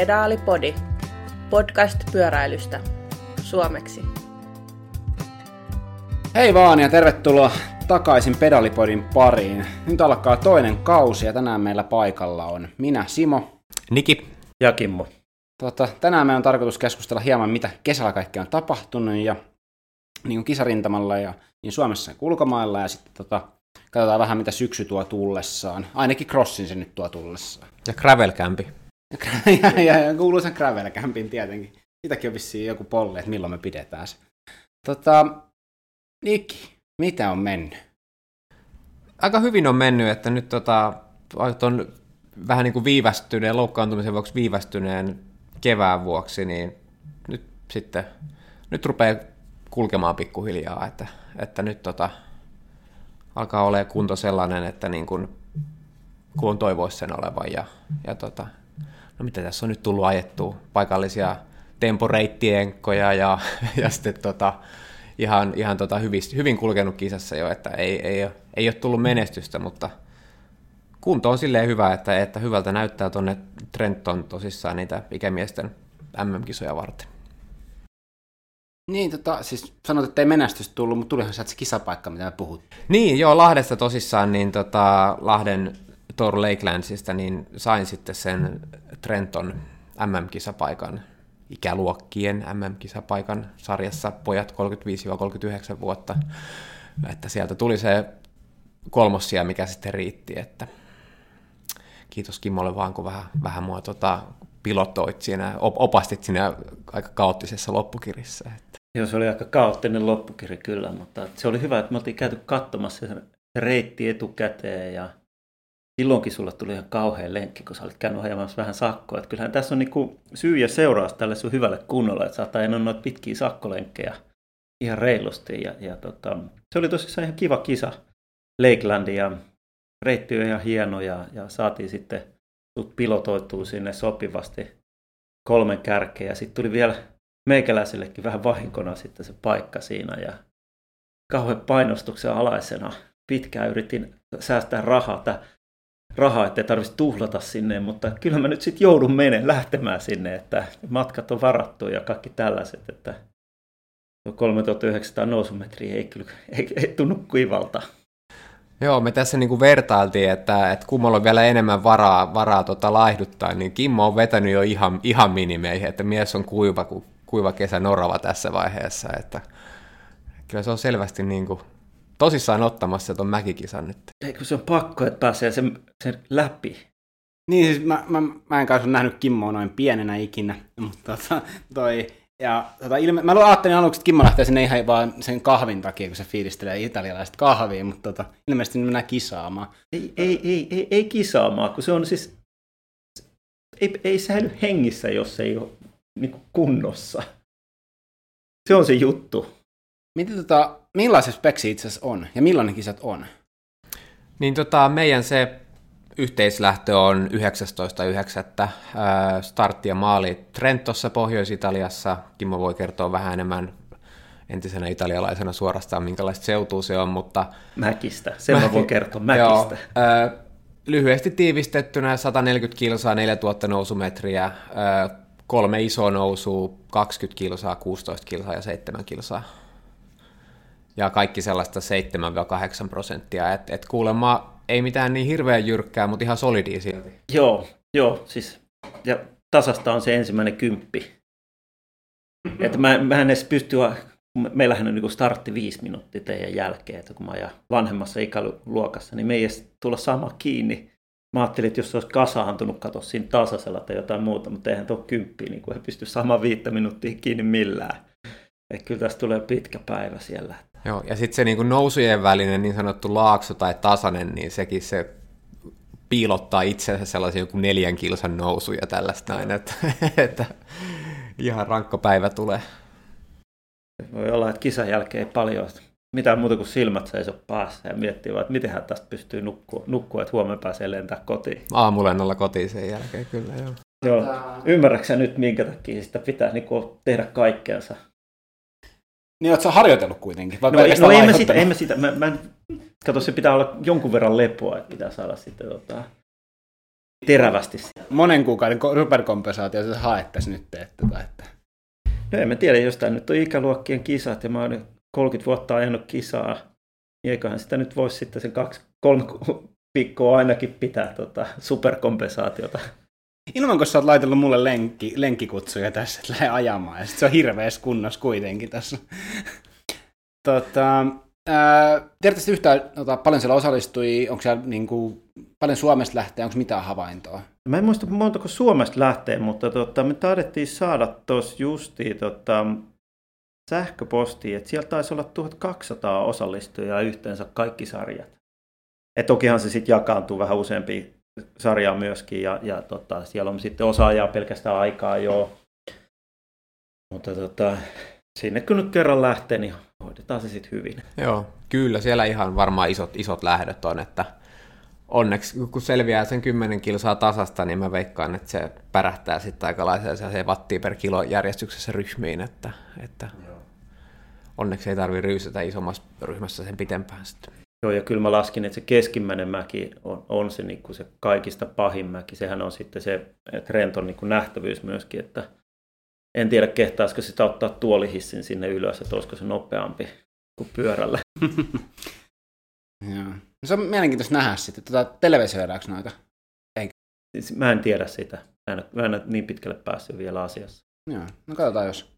Pedaalipodi, podcast pyöräilystä, suomeksi. Hei vaan ja tervetuloa takaisin Pedalipodin pariin. Nyt alkaa toinen kausi ja tänään meillä paikalla on minä, Simo. Niki. Ja Kimmo. Tota, tänään meidän on tarkoitus keskustella hieman, mitä kesällä kaikkea on tapahtunut ja niin kuin kisarintamalla ja niin Suomessa kuin ulkomailla ja sitten tota, katsotaan vähän, mitä syksy tuo tullessaan. Ainakin crossin se nyt tuo tullessaan. Ja gravel campi. Ja, ja, ja kuuluisan gravel campin tietenkin. Sitäkin on vissiin joku polle, että milloin me pidetään se. Tota, Nikki, mitä on mennyt? Aika hyvin on mennyt, että nyt tota, on vähän niin kuin viivästyneen, loukkaantumisen vuoksi viivästyneen kevään vuoksi, niin nyt sitten, nyt rupeaa kulkemaan pikkuhiljaa, että, että nyt tota, alkaa olemaan kunto sellainen, että niin kuin, kun toivoisi sen olevan. Ja, ja tota, no mitä tässä on nyt tullut ajettua, paikallisia temporeittienkoja ja, ja sitten tota, ihan, ihan tota hyvin, hyvin kulkenut kisassa jo, että ei, ei, ei, ei ole tullut menestystä, mutta kunto on silleen hyvä, että, että hyvältä näyttää tuonne Trenton tosissaan niitä ikämiesten MM-kisoja varten. Niin, tota, siis sanoit, että ei menestystä tullut, mutta tulihan sieltä se kisapaikka, mitä me puhut. Niin, joo, Lahdesta tosissaan, niin tota, Lahden Tor Lakelandsista, niin sain sitten sen Trenton MM-kisapaikan, ikäluokkien MM-kisapaikan sarjassa, pojat 35-39 vuotta. Että sieltä tuli se kolmossia, mikä sitten riitti, että kiitos Kimmolle vaan, kun vähän, vähän mua tota, pilotoit siinä, opastit siinä aika kaoottisessa loppukirjassa. Että. Joo, se oli aika kaoottinen loppukirja kyllä, mutta se oli hyvä, että me oltiin käyty katsomassa se reitti etukäteen ja silloinkin sulle tuli ihan kauhean lenkki, kun sä olit käynyt ajamassa vähän sakkoa. Että kyllähän tässä on niinku syy ja seuraus tälle sun hyvälle kunnolle, että sä oot ajanut noita pitkiä sakkolenkkejä ihan reilusti. Ja, ja tota, se oli tosissaan ihan kiva kisa Lakelandin ja reitti on ihan hieno ja, ja saatiin sitten sut pilotoituu sinne sopivasti kolmen kärkeen ja sitten tuli vielä meikäläisellekin vähän vahinkona sitten se paikka siinä ja kauhean painostuksen alaisena pitkään yritin säästää rahaa, että rahaa, ettei tarvitsisi tuhlata sinne, mutta kyllä mä nyt sitten joudun menen lähtemään sinne, että matkat on varattu ja kaikki tällaiset, että 3900 nousumetriä ei kyllä ei, ei tunnu kuivalta. Joo, me tässä niinku vertailtiin, että, että kummalla on vielä enemmän varaa, varaa tota laihduttaa, niin Kimmo on vetänyt jo ihan, ihan minimeihin, että mies on kuiva, kuin kuiva kesä norava tässä vaiheessa, että kyllä se on selvästi niinku tosissaan ottamassa tuon mäkikisan nyt. Eikö se on pakko, että pääsee sen, sen läpi? Niin, siis mä, mä, mä en kanssa nähnyt Kimmoa noin pienenä ikinä, mutta tota, toi, ja tota, ilme, mä ajattelin aluksi, että Kimmo lähtee sinne ihan vaan sen kahvin takia, kun se fiilistelee italialaista kahvia, mutta tota, ilmeisesti mennään kisaamaan. Ei, ei, ei, ei, ei kisaamaan, kun se on siis, ei, ei säily hengissä, jos ei ole niin kunnossa. Se on se juttu. Miten tota, millaisia speksi itse asiassa on ja millainen kisat on? Niin tota, meidän se yhteislähtö on 19.9. Startti ja maali Trentossa Pohjois-Italiassa. Kimmo voi kertoa vähän enemmän entisenä italialaisena suorastaan, minkälaista seutua se on, mutta... Mäkistä, sen mä, mä voin kertoa, mäkistä. Joo, äh, lyhyesti tiivistettynä 140 kilsaa, 4000 nousumetriä, äh, kolme isoa nousua, 20 kilsaa, 16 kilsaa ja 7 kilsaa. Ja kaikki sellaista 7-8 prosenttia, että et kuulemma ei mitään niin hirveän jyrkkää, mutta ihan solidia silti. Joo, joo, siis ja tasasta on se ensimmäinen kymppi. Että mä, mä en edes pysty, meillähän on niin startti viisi minuuttia teidän jälkeen, että kun mä ajan vanhemmassa ikäluokassa, niin me ei edes tulla sama kiinni. Mä ajattelin, että jos se olisi kasaantunut, katso siinä tasaisella tai jotain muuta, mutta eihän tuo kymppiä, niin kuin he pysty saamaan viittä minuuttia kiinni millään. Että kyllä tästä tulee pitkä päivä siellä. Joo, ja sitten se niin nousujen välinen niin sanottu laakso tai tasainen, niin sekin se piilottaa itseensä sellaisia joku neljän kilsan nousuja tällaista näin, että, että ihan rankka päivä tulee. Voi olla, että kisan jälkeen ei paljon mitään muuta kuin silmät seiso päässä ja miettii vaan, että miten tästä pystyy nukkua, nukkua että huomenna pääsee lentää kotiin. Aamulennolla kotiin sen jälkeen, kyllä joo. Joo. Ymmärrätkö nyt, minkä takia sitä pitää niin tehdä kaikkeensa? Niin oletko harjoitellut kuitenkin? Vai no, ei, no ei mä sitä, ei mä sitä. Mä, mä en, kato, se pitää olla jonkun verran lepoa, että pitää saada sitten tota, terävästi. Monen kuukauden superkompensaatio sä haettaisiin nyt, että, että... No en mä tiedä, jos tämä nyt on ikäluokkien kisat ja mä oon 30 vuotta ajanut kisaa, niin eiköhän sitä nyt voisi sitten sen kaksi, kolme viikkoa ainakin pitää tota superkompensaatiota. Ilman, kun sä oot laitellut mulle lenkki, lenkkikutsuja tässä, että lähde ajamaan, ja sit se on hirveässä kunnossa kuitenkin tässä. tota, Tiedätkö yhtään, tota, paljon siellä osallistui, onko siellä niin kuin, paljon Suomesta lähtee, onko mitään havaintoa? Mä en muista montako Suomesta lähtee, mutta tota, me taidettiin saada tuossa justiin tota, sähköpostiin, että siellä taisi olla 1200 osallistujaa yhteensä kaikki sarjat. Et tokihan se sitten jakaantuu vähän useampiin sarjaan myöskin, ja, ja tota, siellä on sitten osaajaa pelkästään aikaa jo. Mutta tota, sinne kun nyt kerran lähtee, niin hoidetaan se sitten hyvin. Joo, kyllä siellä ihan varmaan isot, isot lähdöt on, että onneksi kun selviää sen 10 kilsaa tasasta, niin mä veikkaan, että se pärähtää sitten aikalaiseen se wattia per kilo järjestyksessä ryhmiin, että, että onneksi ei tarvitse ryysätä isommassa ryhmässä sen pitempään sitten. Joo, ja kyllä mä laskin, että se keskimmäinen mäki on, on se, niin kuin se kaikista pahin mäki. Sehän on sitten se Trenton niin kuin nähtävyys myöskin, että en tiedä kehtaisiko sitä ottaa tuolihissin sinne ylös, että olisiko se nopeampi kuin pyörällä. Joo. No se on mielenkiintoista nähdä sitten. Tota, televisioidaanko noita? Eikä. Siis mä en tiedä sitä. Mä en, mä en ole niin pitkälle päässyt vielä asiassa. Joo. No katsotaan, jos,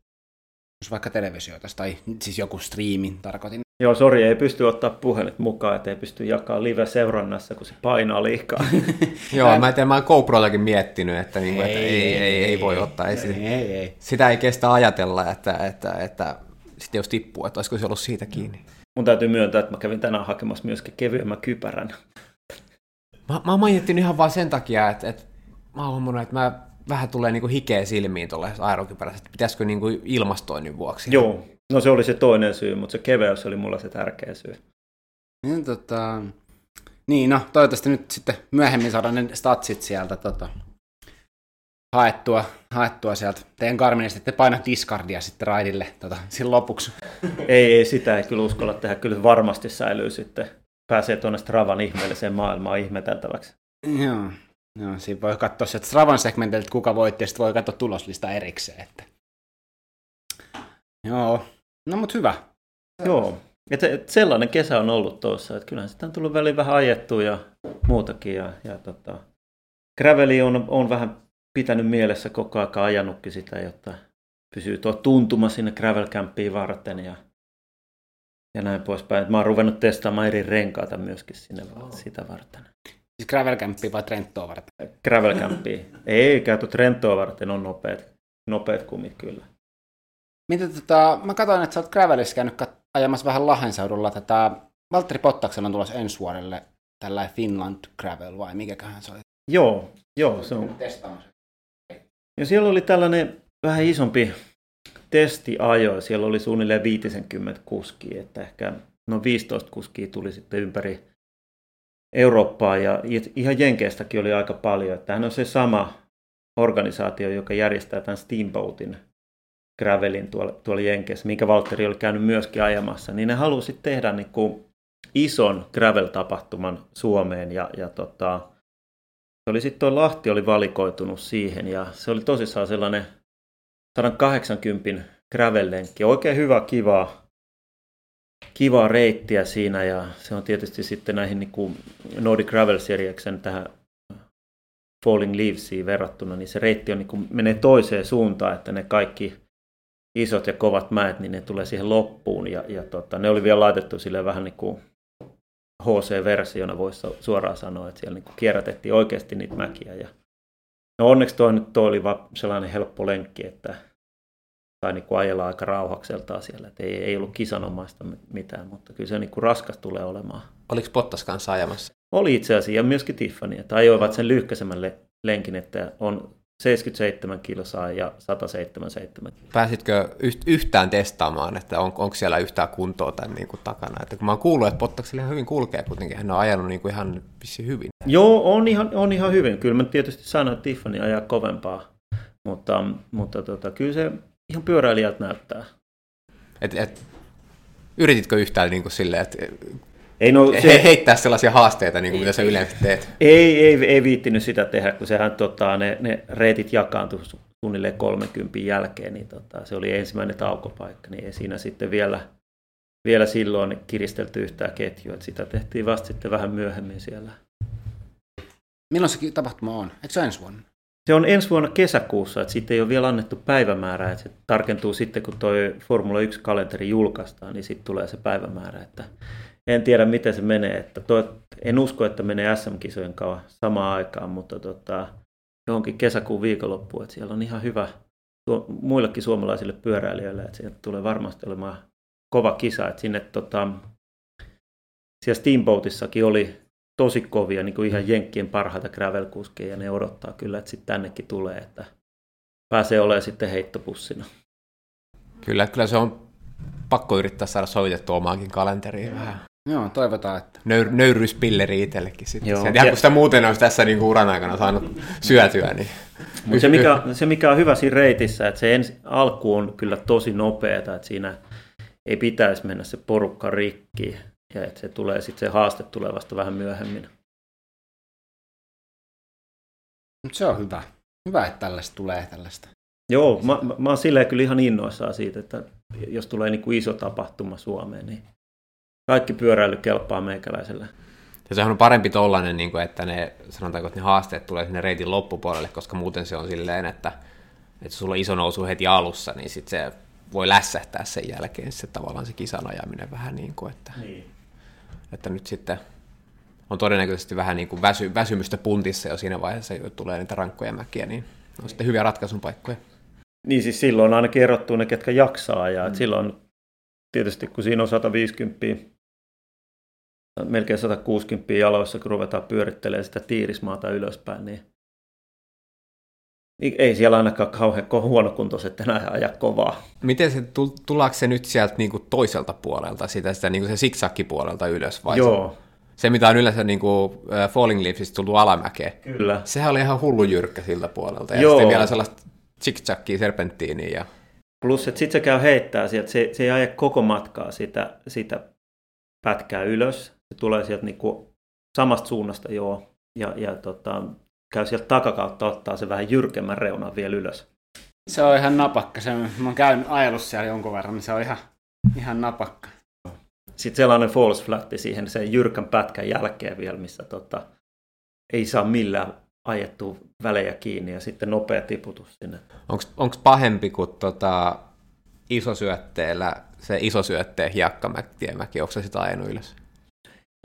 jos vaikka televisioitaisiin tai siis joku striimi tarkoitin. Joo, sori, ei pysty ottaa puhelit mukaan, että ei pysty jakaa live-seurannassa, kun se painaa liikaa. Joo, mä, en, mä oon GoProtakin miettinyt, että, niin kuin, ei, että ei, ei, ei, voi ottaa. Ei, ei, ei, ei. Sitä ei kestä ajatella, että, että, että sitten jos tippuu, että olisiko se ollut siitä kiinni. Mun täytyy myöntää, että mä kävin tänään hakemassa myöskin kevyemmän kypärän. Mä, mä oon ihan vaan sen takia, että, että mä oon huomannut, että mä vähän tulee niinku hikeä silmiin tuollaisessa aerokypärässä, että pitäisikö niinku ilmastoinnin vuoksi. Joo, no se oli se toinen syy, mutta se keveys oli mulla se tärkeä syy. Niin, tota, niin no, toivottavasti nyt sitten myöhemmin saadaan ne statsit sieltä tota, haettua, haettua sieltä teidän Garminista, että te paina discardia sitten raidille tota, silloin lopuksi. Ei, ei, sitä ei kyllä uskalla tehdä. Kyllä varmasti säilyy sitten. Pääsee tuonne Stravan ihmeelliseen maailmaan ihmeteltäväksi. Joo, Joo siinä voi katsoa sieltä Stravan segmentiltä, kuka voitti, ja sitten voi katsoa tuloslista erikseen. Että... Joo, no mut hyvä. Joo, et, et sellainen kesä on ollut tuossa, että kyllähän sitä on tullut väliin vähän ajettua ja muutakin. Ja, ja tota, Graveli on, on vähän pitänyt mielessä koko ajan ajanutkin sitä, jotta pysyy tuo tuntuma sinne gravel varten ja, ja näin poispäin. Mä oon ruvennut testaamaan eri renkaita myöskin sinne oh. sitä varten. Siis gravel vai Trenttoa varten? Gravel. Ei, käyty Trenttoa varten, on nopeat, nopeat kumit kyllä. Mitä tota, mä katsoin, että sä oot Gravelissä käynyt ajamassa vähän Lahenseudulla tätä, Valtteri Pottaksella on tulossa ensi vuodelle tällä Finland Gravel vai mikäköhän se oli? Joo, joo, se on. Ja siellä oli tällainen vähän isompi testiajo. Siellä oli suunnilleen 50 kuskia, että ehkä no 15 kuskia tuli sitten ympäri Eurooppaa ja ihan Jenkeistäkin oli aika paljon. Tämähän on se sama organisaatio, joka järjestää tämän Steamboatin gravelin tuolla, tuolla Jenkeissä, minkä Valtteri oli käynyt myöskin ajamassa, niin ne halusi tehdä niin kuin ison gravel-tapahtuman Suomeen ja, ja tota, se oli sitten tuo Lahti oli valikoitunut siihen ja se oli tosissaan sellainen 180 gravel-lenkki. Oikein hyvä, kiva, kivaa reittiä siinä ja se on tietysti sitten näihin niin kuin Nordic Gravel Serieksen tähän Falling Leavesiin verrattuna, niin se reitti on niin kuin, menee toiseen suuntaan, että ne kaikki isot ja kovat mäet, niin ne tulee siihen loppuun ja, ja tota, ne oli vielä laitettu sille vähän niin kuin HC-versiona voisi suoraan sanoa, että siellä niin kierrätettiin oikeasti niitä mäkiä. Ja no onneksi toi, nyt toi oli vaan sellainen helppo lenkki, että sai niin ajella aika rauhakseltaan siellä, että ei, ei ollut kisanomaista mitään, mutta kyllä se niin kuin raskas tulee olemaan. Oliko Pottas kanssa ajamassa? Oli itse asiassa, ja myöskin Tiffany, että ajoivat sen lyhkäisemmälle lenkin, että on 77 kilsaa ja 177. Pääsitkö yhtään testaamaan, että on, onko siellä yhtään kuntoa tämän niin kuin takana? Että kun mä oon kuullut, että Pottaksella hyvin kulkee kuitenkin, hän on ajanut niin kuin ihan hyvin. Joo, on ihan, on ihan hyvin. Kyllä mä tietysti sanoin, että Tiffany ajaa kovempaa, mutta, mutta tota, kyllä se ihan pyöräilijät näyttää. Et, et, yrititkö yhtään niin kuin silleen, että Ei, no, se, heittää sellaisia haasteita, niin kuin mitä sä yleensä teet. Ei, ei, ei viittinyt sitä tehdä, kun sehän tota, ne, ne reitit jakaantui suunnilleen 30 jälkeen, niin tota, se oli ensimmäinen taukopaikka, niin ei siinä sitten vielä, vielä silloin kiristelty yhtään ketjua, että sitä tehtiin vasta sitten vähän myöhemmin siellä. Milloin se tapahtuma on? Eikö se ensi vuonna? Se on ensi vuonna kesäkuussa, että siitä ei ole vielä annettu päivämäärää, että se tarkentuu sitten, kun tuo Formula 1-kalenteri julkaistaan, niin sitten tulee se päivämäärä, että en tiedä miten se menee, että toi, en usko, että menee SM-kisojen kanssa samaan aikaan, mutta tota, johonkin kesäkuun viikonloppuun, että siellä on ihan hyvä muillekin suomalaisille pyöräilijöille, että sieltä tulee varmasti olemaan kova kisa, että sinne tota, siellä Steamboatissakin oli tosi kovia, niin kuin ihan Jenkkien parhaita gravel ja ne odottaa kyllä, että sitten tännekin tulee, että pääsee olemaan sitten heittopussina. Kyllä, kyllä se on pakko yrittää saada sovitettua omaankin kalenteriin vähän. Joo, toivotaan, että... Nöyr, nöyryyspilleri itsellekin sitten. Joo. Sen, ja kun sitä muuten olisi tässä niin kuin uran aikana saanut syötyä, niin... Mutta se mikä, se, mikä on hyvä siinä reitissä, että se ensi, alku on kyllä tosi nopeata, että siinä ei pitäisi mennä se porukka rikki, ja että se tulee sitten se haaste tulee vasta vähän myöhemmin. Mutta se on hyvä. Hyvä, että tällaista tulee tällaista. Joo, mä, mä, mä oon silleen kyllä ihan innoissaan siitä, että jos tulee niin kuin iso tapahtuma Suomeen, niin kaikki pyöräily kelpaa meikäläiselle. Ja sehän on parempi tollainen, niin kuin, että ne, sanotaanko, että ne haasteet tulee sinne reitin loppupuolelle, koska muuten se on silleen, että, että sulla on iso nousu heti alussa, niin sit se voi lässähtää sen jälkeen se tavallaan se kisan ajaminen vähän niin kuin, että, niin. että nyt sitten on todennäköisesti vähän niin kuin väsy, väsymystä puntissa jo siinä vaiheessa, jo tulee niitä rankkoja mäkiä, niin on sitten hyviä ratkaisun paikkoja. Niin siis silloin ainakin erottuu ne, ketkä jaksaa, ja mm. silloin tietysti kun siinä on 150 melkein 160 jaloissa, kun ruvetaan pyörittelemään sitä tiirismaata ylöspäin, niin ei siellä ainakaan kauhean huonokuntoiset enää aja kovaa. Miten se, tullaanko se nyt sieltä niin kuin toiselta puolelta, sitä, sitä niin kuin se puolelta ylös? Vai Joo. Se, se, mitä on yleensä niin kuin, uh, Falling Leafsista tullut alamäkeen. Kyllä. Sehän oli ihan hullu jyrkkä siltä puolelta. Ja Joo. sitten vielä sellaista zigzaggia serpenttiiniä. Ja... Plus, että sitten se käy heittää sieltä, se, se ei aja koko matkaa sitä, sitä pätkää ylös. Se tulee sieltä niin kuin samasta suunnasta joo. Ja, ja tota, käy sieltä takakautta ottaa se vähän jyrkemmän reunan vielä ylös. Se on ihan napakka. Se, mä oon käynyt ajellut siellä jonkun verran, niin se on ihan, ihan napakka. Sitten sellainen false flatti siihen sen jyrkän pätkän jälkeen vielä, missä tota, ei saa millään ajettu välejä kiinni ja sitten nopea tiputus sinne. Onko pahempi kuin tota, isosyötteellä se isosyötteen hiekkamäki, onko se sitä ajanut ylös?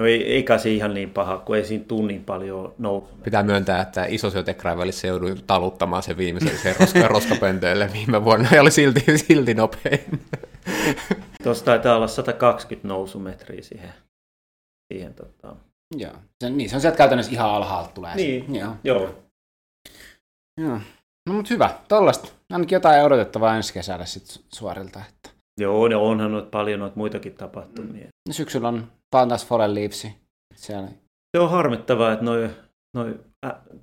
No ei, ei kai se ihan niin paha, kun ei siinä tuu niin paljon nousu. Pitää myöntää, että isosyötekraivälissä jouduin taluttamaan sen viimeisen sen roska, roskapöntöille viime vuonna ja oli silti, silti nopein. Tuossa taitaa olla 120 nousumetriä siihen. siihen tota. Joo, se, niin, se on sieltä käytännössä ihan alhaalta tulee. Niin, joo. joo. joo. No mutta hyvä, tollasta. Ainakin jotain odotettavaa ensi kesällä sit suorilta. Että. Joo, ne onhan noita paljon noita muitakin tapahtumia. Mm. Syksyllä on taas Foren Leafsi. Siellä. Se on harmittavaa, että noi, noi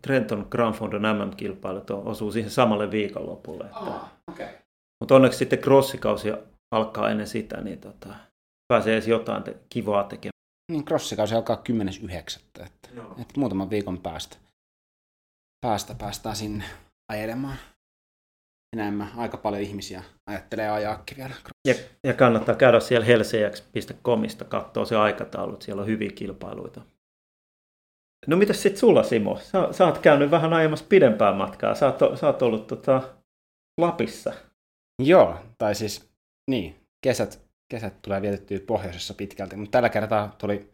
Trenton Grand Fondon MM-kilpailut osuu siihen samalle viikonlopulle. Että... Oh, okay. Mutta onneksi sitten crossikausi alkaa ennen sitä, niin tota, pääsee edes jotain te- kivaa tekemään. Niin, crossikausi alkaa 10.9. Että, että muutaman viikon päästä, päästä päästään sinne ajelemaan enemmän. Aika paljon ihmisiä ajattelee ajaakin vielä. Ja, ja kannattaa käydä siellä helsejäks.comista katsoa se aikataulu, siellä on hyviä kilpailuita. No mitäs sitten sulla Simo? Sä, sä oot käynyt vähän ajamassa pidempää matkaa. Sä oot, sä oot ollut tota, Lapissa. Joo, tai siis niin, kesät, kesät tulee vietettyä pohjoisessa pitkälti, mutta tällä kertaa tuli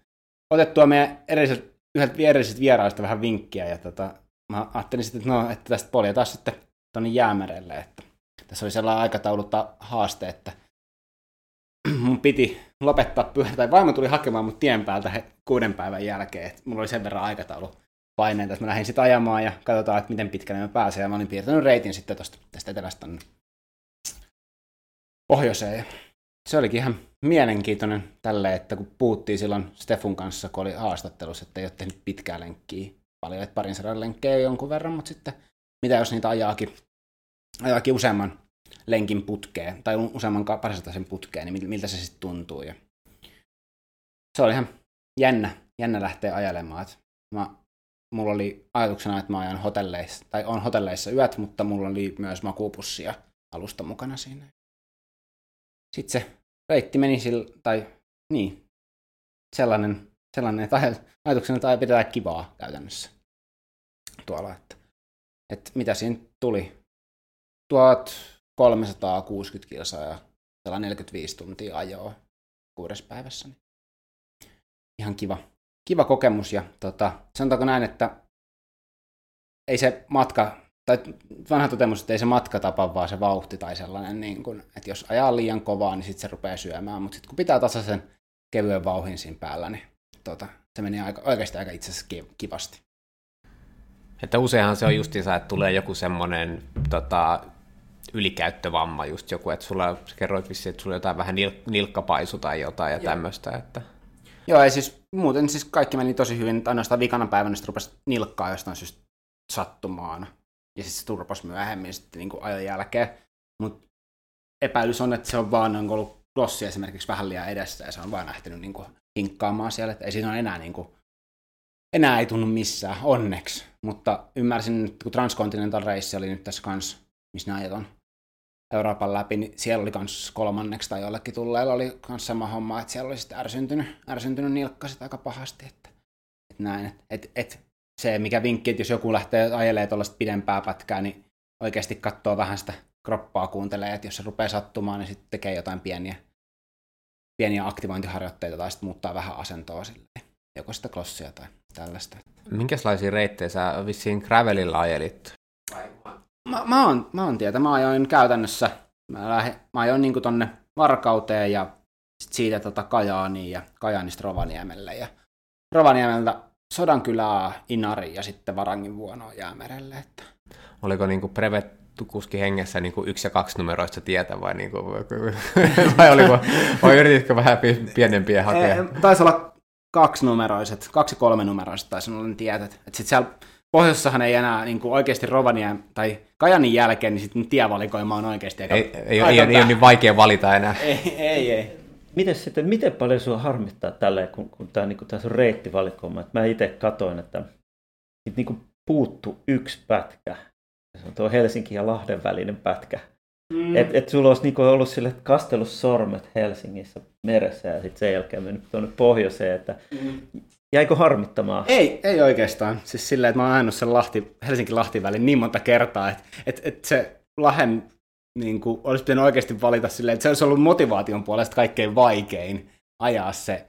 otettua meidän edelliset, yhdet edelliset vieraista vähän vinkkiä ja tota, mä ajattelin sitten, että, no, että tästä poljetaan sitten tuonne jäämerelle. Että tässä oli sellainen aikataulutta haaste, että mun piti lopettaa pyörä, tai vaimo tuli hakemaan mut tien päältä kuuden päivän jälkeen, että mulla oli sen verran aikataulu paineita, että mä lähdin sitten ajamaan ja katsotaan, että miten pitkälle mä pääsen, ja mä olin piirtänyt reitin sitten tosta, tästä etelästä tonne pohjoiseen, ja se olikin ihan mielenkiintoinen tälle, että kun puhuttiin silloin Stefun kanssa, kun oli haastattelussa, että ei ole tehnyt pitkää lenkkiä, paljon, että parin sadan lenkkejä jonkun verran, mutta sitten mitä jos niitä ajaakin, ajaakin useamman lenkin putkeen, tai useamman sen putkeen, niin miltä se sitten tuntuu. Ja se oli ihan jännä, jännä lähteä ajelemaan. Mä, mulla oli ajatuksena, että mä ajan hotelleissa, tai on hotelleissa yöt, mutta mulla oli myös makuupussia alusta mukana siinä. Sitten se reitti meni sillä, tai niin, sellainen, sellainen että ajatuksena, että pitää kivaa käytännössä tuolla. Että, että mitä siinä tuli? 1360 kilsaa ja 145 tuntia ajoa kuudessa päivässä. Ihan kiva, kiva kokemus ja tota, sanotaanko näin, että ei se matka, tai vanha totemus, että ei se matka tapa, vaan se vauhti tai sellainen, niin kun, että jos ajaa liian kovaa, niin sitten se rupeaa syömään, mutta sitten kun pitää tasaisen kevyen vauhin siinä päällä, niin tota, se meni aika, oikeasti aika itse asiassa kivasti. Että useinhan se on justiinsa, että tulee joku semmoinen tota, ylikäyttövamma, just joku, että sulla, kerroit vissiin, että sulla on jotain vähän nil- nilkkapaisu tai jotain ja Joo. tämmöistä. Että... Joo, ei siis muuten siis kaikki meni tosi hyvin, ainoastaan vikana päivänä sitten rupesi nilkkaa jostain syystä sattumaan. Ja sitten se turpas myöhemmin sitten niin kuin ajan jälkeen. Mutta epäilys on, että se on vaan on ollut klossi esimerkiksi vähän liian edessä ja se on vaan lähtenyt niin kuin hinkkaamaan siellä, että ei siinä ole enää niin kuin, enää ei tunnu missään, onneksi. Mutta ymmärsin, että kun Transcontinental Race oli nyt tässä kanssa, missä näitä on Euroopan läpi, niin siellä oli myös kolmanneksi tai jollekin tulleella oli myös sama homma, että siellä oli sitten ärsyntynyt, ärsyntynyt nilkkasit aika pahasti. Että, että näin, että, että se mikä vinkki, että jos joku lähtee ajelemaan tuollaista pidempää pätkää, niin oikeasti katsoo vähän sitä kroppaa kuuntelee, että jos se rupeaa sattumaan, niin sitten tekee jotain pieniä, pieniä aktivointiharjoitteita tai sitten muuttaa vähän asentoa silleen. Joko sitä klossia tai tällaista. Minkälaisia reittejä sä vissiin gravelilla ajelit? Mä, mä, oon, mä oon tietä. Mä ajoin käytännössä, mä, lähe, mä ajoin niin tonne Varkauteen ja sit siitä tota Kajaaniin ja Kajaanista Rovaniemelle. Ja Rovaniemeltä Sodankylää, Inari ja sitten Varangin vuonoa jäämerelle. Että. Oliko niinku prevettu kuski hengessä niinku yksi ja kaksi numeroista tietä vai, niinku, vai, oliko, vai yrititkö vähän pienempiä hakea? Taisi olla kaksi numeroiset, kaksi kolme numeroiset taisi olla ne tietät. Sitten siellä pohjoissahan ei enää niin kuin oikeasti Rovanian tai Kajanin jälkeen, niin sitten tievalikoima on oikeasti aika... Ei, ei, aika ei, ei ole niin vaikea valita enää. Ei, ei, ei. Miten sitten, miten paljon sinua harmittaa tälleen, kun, kun tämä, niin kuin, tämä on reittivalikoima? Että mä itse katoin, että niin kuin puuttu yksi pätkä. Se on tuo Helsinki ja Lahden välinen pätkä. Mm. Että et sulla olisi niinku ollut sille kastelussormet Helsingissä meressä ja sitten sen jälkeen mennyt tuonne pohjoiseen, että mm. jäikö harmittamaan? Ei, ei oikeastaan. Siis silleen, että mä oon ajanut sen Lahti, Helsinki-Lahti välin niin monta kertaa, että et, et se Lahen niin kuin, olisi pitänyt oikeasti valita silleen, että se olisi ollut motivaation puolesta kaikkein vaikein ajaa se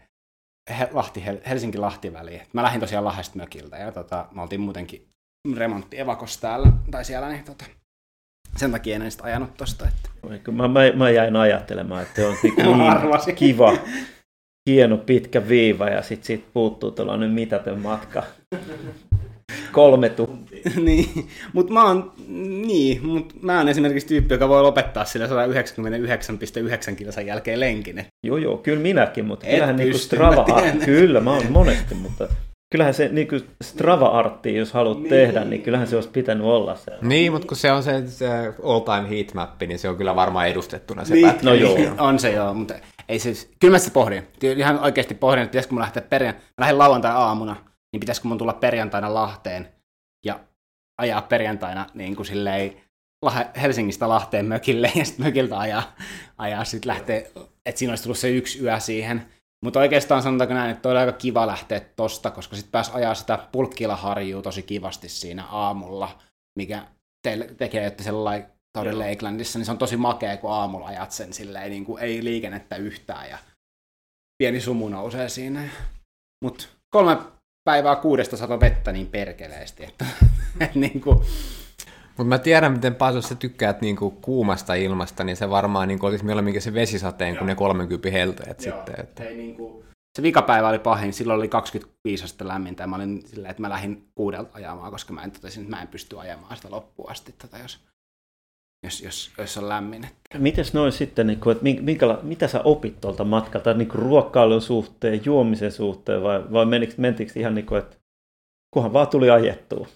Lahti, Helsinki-Lahti väli. Mä lähdin tosiaan Lahdesta mökiltä ja tota, me oltiin muutenkin remontti Evakos täällä, tai siellä, niin tota, sen takia en edes ajanut tosta. Että... Mä, mä, mä jäin ajattelemaan, että on niin, niin kiva, hieno pitkä viiva ja sitten sit puuttuu tällainen mitätön matka. Kolme tuntia. niin, mutta mä oon, niin, mut mä oon esimerkiksi tyyppi, joka voi lopettaa sillä 199,9 kilsan jälkeen lenkin. Joo, joo, kyllä minäkin, mutta kyllähän niinku Strava, kyllä mä oon monesti, mutta kyllähän se niin Strava-artti, jos haluat niin. tehdä, niin kyllähän se olisi pitänyt olla se. Niin, mutta kun se on se, se all-time heatmappi, niin se on kyllä varmaan edustettuna se niin, pätkä. No joo. on se joo, mutta ei siis, kyllä mä sitä pohdin. Ihan oikeasti pohdin, että pitäisikö mun lähteä perjantaina, mä lähden lauantai-aamuna, niin pitäisikö mun tulla perjantaina Lahteen ja ajaa perjantaina niin kuin silleen Helsingistä Lahteen mökille ja sitten mökiltä ajaa, ajaa sitten lähtee, että siinä olisi tullut se yksi yö siihen. Mutta oikeastaan sanotaanko näin, että oli aika kiva lähteä tosta, koska sitten pääsi ajaa sitä pulkkilaharjua tosi kivasti siinä aamulla, mikä teille tekee, että sellainen Tauri Lakelandissa, niin se on tosi makea, kun aamulla ajat sen silleen, niin kuin ei liikennettä yhtään ja pieni sumu nousee siinä. Mutta kolme päivää kuudesta sato vettä niin perkeleesti, että, että niin kuin, mutta mä tiedän, miten paljon sä tykkäät niinku kuumasta ilmasta, niin se varmaan niinku olisi mieluummin se vesisateen kuin ne 30 helteet sitten. Että... Ei, niinku, se vikapäivä oli pahin, silloin oli 25 astetta lämmintä ja mä olin silleen, että mä lähdin kuudelta ajamaan, koska mä en totesin, että mä en pysty ajamaan sitä loppuun asti, tätä, jos, jos, jos, jos on lämmin. Mites noin sitten, niin kuin, että minkäla, mitä sä opit tuolta matkalta niin kuin ruokkailun suhteen, juomisen suhteen vai, vai mentikö ihan niin kuin, että kunhan vaan tuli ajettua?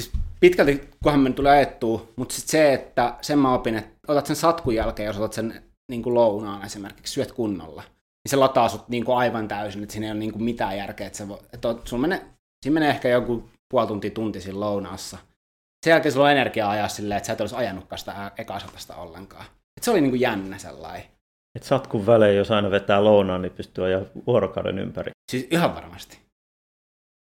Siis pitkälti, kunhan me tulee ajettua, mutta sitten se, että sen mä opin, että otat sen satkun jälkeen, jos otat sen niin kuin lounaan esimerkiksi, syöt kunnolla. se lataa sut niin kuin aivan täysin, että siinä ei ole niin kuin mitään järkeä, että, se voi, että sun menee, siinä menee ehkä joku puoli tuntia tunti siinä lounaassa. Sen jälkeen sulla on energiaa ajaa silleen, että sä et olisi ajanutkaan sitä ekasatasta ollenkaan. Et se oli niin kuin jännä sellainen. Et satkun välein, jos aina vetää lounaan, niin pystyy ajaa vuorokauden ympäri. Siis ihan varmasti.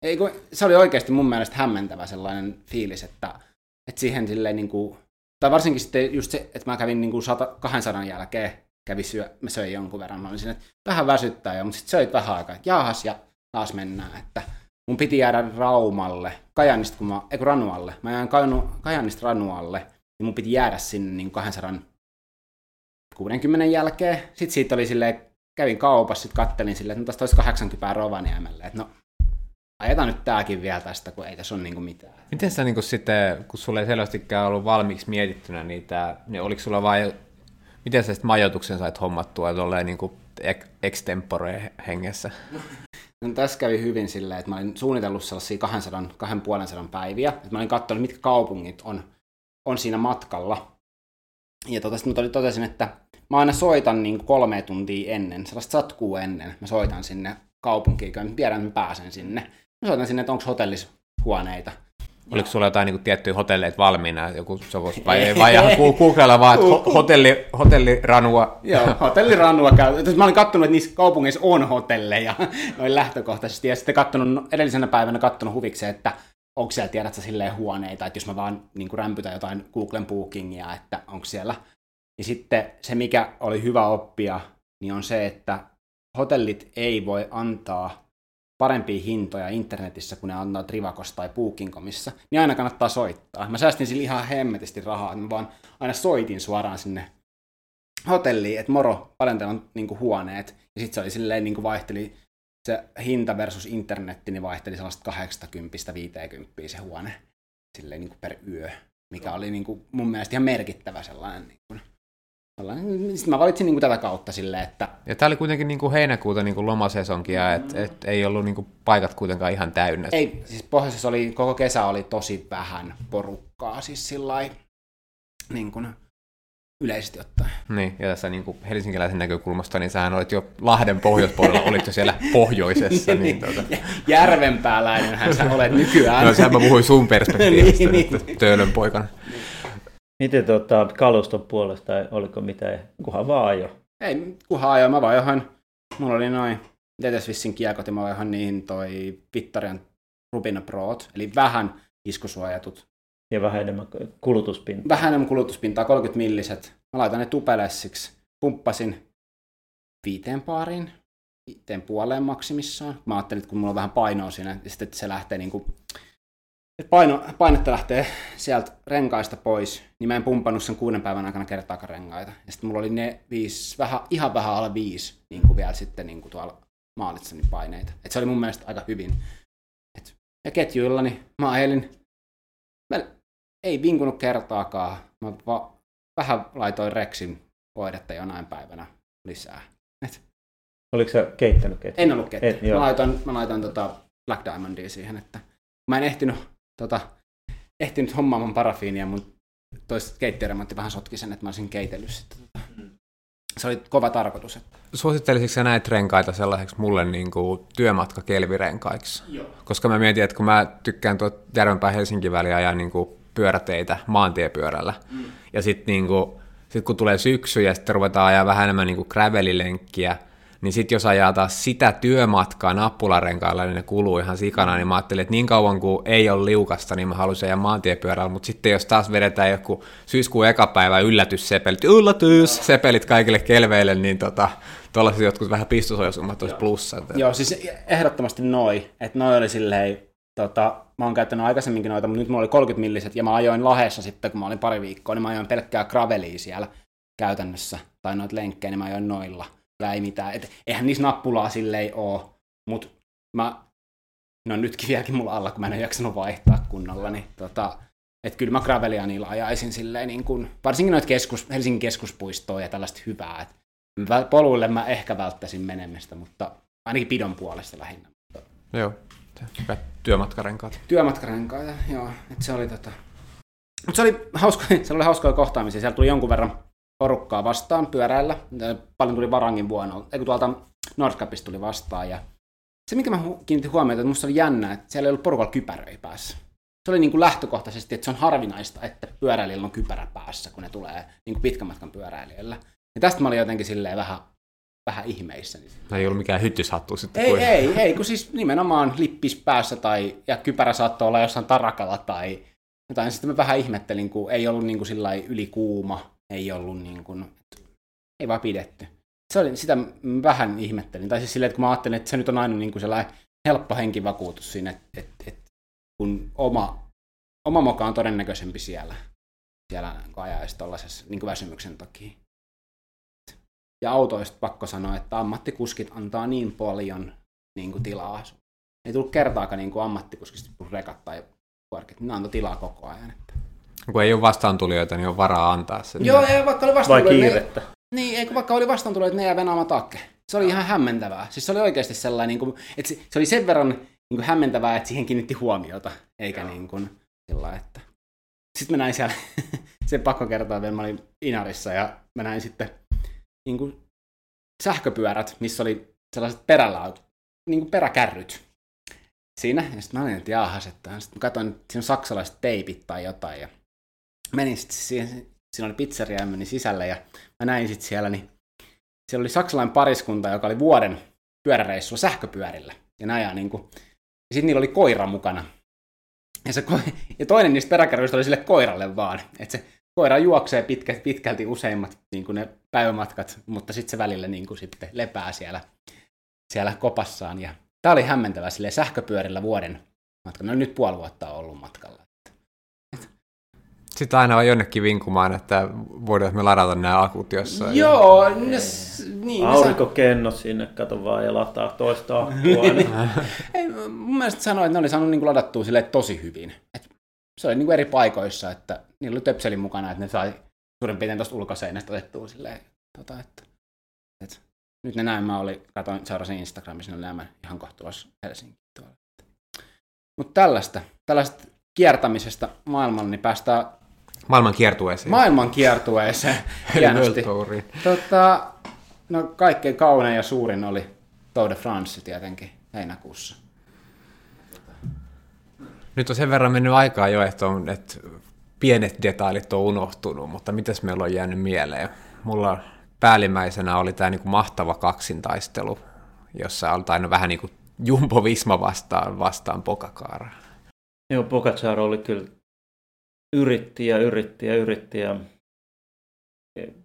Ei, kun, se oli oikeasti mun mielestä hämmentävä sellainen fiilis, että, että siihen silleen niin kuin, tai varsinkin sitten just se, että mä kävin niin kuin 100, 200 jälkeen, kävin syö, mä söin jonkun verran, mä olin siinä, että vähän väsyttää jo, mutta sitten söit vähän aikaa, että jaahas ja taas mennään, että mun piti jäädä Raumalle, Kajanista, kun mä, ei kun Ranualle, mä jäin Kajanista Ranualle, niin mun piti jäädä sinne niin 260 jälkeen, sitten siitä oli silleen, kävin kaupassa, sitten kattelin silleen, että no tästä olisi 80 Rovaniemelle, että no ajetaan nyt tääkin vielä tästä, kun ei tässä ole niinku mitään. Miten sä niinku sitten, kun sulla ei selvästikään ollut valmiiksi mietittynä niitä, niin oliko sulla vain, miten sä sitten majoituksen sait hommattua tolleen niinku extempore hengessä? No, tässä kävi hyvin silleen, että mä olin suunnitellut sellaisia 200, 250 päiviä. Että mä olin katsonut, mitkä kaupungit on, on siinä matkalla. Ja tota, sitten totesin, että mä aina soitan niin kolme tuntia ennen, sellaista satkuu ennen. Mä soitan sinne kaupunkiin, kun tiedän, että mä pääsen sinne. Mä soitan sinne, että onko hotellis huoneita. Oliko sulla jotain niin tiettyjä hotelleita valmiina, joku sovus, vai, ei, vai ihan googlella vaan, että hotelli, hotelliranua? Joo, hotelliranua käy. Mä olin katsonut, että niissä kaupungeissa on hotelleja noin lähtökohtaisesti, ja sitten katsonut, edellisenä päivänä katsonut huvikseen, että onko siellä, tiedät sä, silleen huoneita, että jos mä vaan niin rämpytän jotain Googlen bookingia, että onko siellä. Ja sitten se, mikä oli hyvä oppia, niin on se, että hotellit ei voi antaa parempia hintoja internetissä, kun ne antaa Trivakossa tai Booking.comissa, niin aina kannattaa soittaa. Mä säästin sillä ihan hemmetisti rahaa, että mä vaan aina soitin suoraan sinne hotelliin, että moro, paljon teillä on niin kuin, huoneet. Ja sitten se oli silleen, niin kuin vaihteli se hinta versus internetti, niin vaihteli sellaista 80-50 se huone silleen niin kuin per yö, mikä oli niin kuin, mun mielestä ihan merkittävä sellainen niin kuin, sitten mä valitsin niin kuin tätä kautta silleen, että... Ja tämä oli kuitenkin niin kuin heinäkuuta niin kuin lomasesonkia, että mm. et ei ollut niin kuin paikat kuitenkaan ihan täynnä. Ei, siis pohjoisessa oli, koko kesä oli tosi vähän porukkaa, siis sillä niin kuin yleisesti ottaen. Niin, ja tässä niin kuin helsinkiläisen näkökulmasta, niin sähän olit jo Lahden pohjoispuolella, olit jo siellä pohjoisessa. niin, niin, tuota. Järvenpääläinenhän sä olet nykyään. no sehän mä puhuin sun perspektiivistä, niin, niin. Töölön poikana. Niin. Miten tuota, kaluston puolesta, oliko mitään, kunhan vaan ajo? Ei, kunhan ajo, mä vaan johan, mulla oli noin Detesvissin kiekot ja mä johan niihin toi Vittarian Rubina Proot, eli vähän iskusuojatut. Ja vähän enemmän kulutuspintaa. Vähän enemmän kulutuspintaa, 30 milliset. Mä laitan ne tupelessiksi. Pumppasin viiteen paariin, viiteen puoleen maksimissaan. Mä ajattelin, että kun mulla on vähän painoa siinä, sitten se lähtee niin kuin paino, painetta lähtee sieltä renkaista pois, niin mä en pumpannut sen kuuden päivän aikana kertaakaan rengaita. Ja sitten mulla oli ne viisi, vähän, ihan vähän alle viisi niin kuin vielä sitten niin kuin tuolla maalitsani paineita. Et se oli mun mielestä aika hyvin. Et, ja ketjuilla niin mä ajelin, mä ei vinkunut kertaakaan. Mä va, vähän laitoin Rexin voidetta jonain päivänä lisää. Et. Oliko sä keittänyt ketjua? En ollut ketjua. Mä laitoin, mä laitoin tota Black Diamondia siihen, että mä en ehtinyt tota, ehtinyt hommaamaan parafiinia, mutta toista keittiöremontti vähän sotki sen, että mä olisin keitellyt sitten. Tota. Se oli kova tarkoitus. Että... Suosittelisitko sä näitä renkaita sellaiseksi mulle niin kuin työmatkakelvirenkaiksi? Joo. Koska mä mietin, että kun mä tykkään tuot Järvenpää Helsinki väliä ajaa niin kuin pyöräteitä maantiepyörällä, mm. ja sitten niin kuin, sit kun tulee syksy ja sitten ruvetaan ajaa vähän enemmän niin kuin gravelilenkkiä, niin sitten jos ajaa taas sitä työmatkaa nappularenkailla, niin ne kuluu ihan sikana, niin mä ajattelin, että niin kauan kuin ei ole liukasta, niin mä haluaisin ajaa maantiepyörällä, mutta sitten jos taas vedetään joku syyskuun eka päivä yllätyssepelit, yllätys, sepelit kaikille kelveille, niin tota, tuollaiset jotkut vähän pistosoisummat olisi plussa. Joo, siis ehdottomasti noi, että noi oli silleen, tota, mä oon käyttänyt aikaisemminkin noita, mutta nyt mulla oli 30 milliset, ja mä ajoin Lahessa sitten, kun mä olin pari viikkoa, niin mä ajoin pelkkää gravelia siellä käytännössä, tai noita lenkkejä, niin mä ajoin noilla ei mitään. Et eihän niissä nappulaa silleen oo, mutta mä, no nytkin vieläkin mulla alla, kun mä en ole jaksanut vaihtaa kunnolla, niin tota, että kyllä mä gravelia niillä ajaisin silleen, niin kun, varsinkin noita keskus, Helsingin keskuspuistoa ja tällaista hyvää, että poluille mä ehkä välttäisin menemistä, mutta ainakin pidon puolesta lähinnä. Joo, hyvät työmatkarenkaat. Työmatkarenkaat, joo, että se oli tota... Mutta se oli, hauska, se oli hauskoja kohtaamisia, siellä tuli jonkun verran porukkaa vastaan pyöräillä. Paljon tuli Varangin vuonna, eikö tuolta Nordcapissa tuli vastaan. Ja se, mikä mä kiinnitin huomiota, että musta oli jännä, että siellä ei ollut porukalla kypäröi päässä. Se oli niin kuin lähtökohtaisesti, että se on harvinaista, että pyöräilijällä on kypärä päässä, kun ne tulee niin kuin pitkän matkan pyöräilijällä. Ja tästä mä olin jotenkin silleen vähän, vähän ihmeissä. Ei ollut mikään hyttyshattu sitten. Ei, ei, ei, kun siis nimenomaan lippis päässä tai, ja kypärä saattoi olla jossain tarakalla tai jotain. Sitten mä vähän ihmettelin, kun ei ollut niin kuin sillä ylikuuma, ei ollut niin kuin, ei vaan pidetty. Se oli, sitä vähän ihmettelin. Tai siis silleen, että kun mä ajattelin, että se nyt on aina niin kuin sellainen helppo henkivakuutus siinä, että, että, että kun oma, oma moka on todennäköisempi siellä, siellä kun ajaisi tuollaisessa niin väsymyksen takia. Ja autoista pakko sanoa, että ammattikuskit antaa niin paljon niin kuin tilaa. Ei tullut kertaakaan niin kuin ammattikuskista rekat tai kuorkit, ne antoi tilaa koko ajan. Että. Kun ei ole vastaantulijoita, niin on varaa antaa se. Joo, ei, vaikka oli vastaantulijoita. Vai kiirettä. Ne, niin, eikö vaikka oli vastaantulijoita, ne jää venaamaan takke. Se oli ihan hämmentävää. Siis se oli oikeasti sellainen, niin kuin, että se, se oli sen verran niin kuin hämmentävää, että siihen kiinnitti huomiota, eikä niin kuin sillä että... Sitten mä näin siellä, se pakko kertoa, että mä olin Inarissa ja mä näin sitten niin kuin sähköpyörät, missä oli sellaiset perällä, niin kuin peräkärryt siinä. Ja sitten mä olin, että jaahas, että sitten mä katsoin, että siinä on saksalaiset teipit tai jotain. Ja menin sitten siihen, siinä oli pizzeria ja menin sisälle ja mä näin sitten siellä, niin siellä oli saksalainen pariskunta, joka oli vuoden pyöräreissulla sähköpyörillä. Ja näin niin kuin, ja sitten niillä oli koira mukana. Ja, se, ja toinen niistä peräkärryistä oli sille koiralle vaan. Että se koira juoksee pitkä, pitkälti useimmat niin kuin ne päivämatkat, mutta sitten se välillä niin kuin sitten lepää siellä, siellä kopassaan. Ja tämä oli hämmentävä sille sähköpyörillä vuoden matka. No nyt puoli vuotta on ollut matkalla. Sitten aina on jonnekin vinkumaan, että voidaan me ladata nämä akut jossain. Joo, ne, niin. Aurinkokenno sinne, kato vaan ja lataa toista akkua. Ei, mun mielestä sanoin, että ne oli saanut niin ladattua sille tosi hyvin. Et se oli niin kuin eri paikoissa, että niillä oli töpselin mukana, että ne sai suurin piirtein tuosta ulkoseinästä otettua silleen, tota, että, että, nyt ne näin mä oli, katoin, seurasin Instagramissa, ne oli ihan Helsinkiin tuolla. Mutta tällaista, tällaista kiertämisestä maailmalla, niin päästään Maailman kiertueeseen. Maailman kiertueeseen. Hienosti. tota, no kaikkein kaunein ja suurin oli Tour de France tietenkin heinäkuussa. Nyt on sen verran mennyt aikaa jo, että, on, että pienet detailit on unohtunut, mutta mitäs meillä on jäänyt mieleen? Mulla päällimmäisenä oli tämä niinku mahtava kaksintaistelu, jossa oli aina vähän niin kuin Jumbo Visma vastaan, vastaan Pokakaara. Joo, Pokacar oli kyllä yritti ja yritti ja yritti. Ja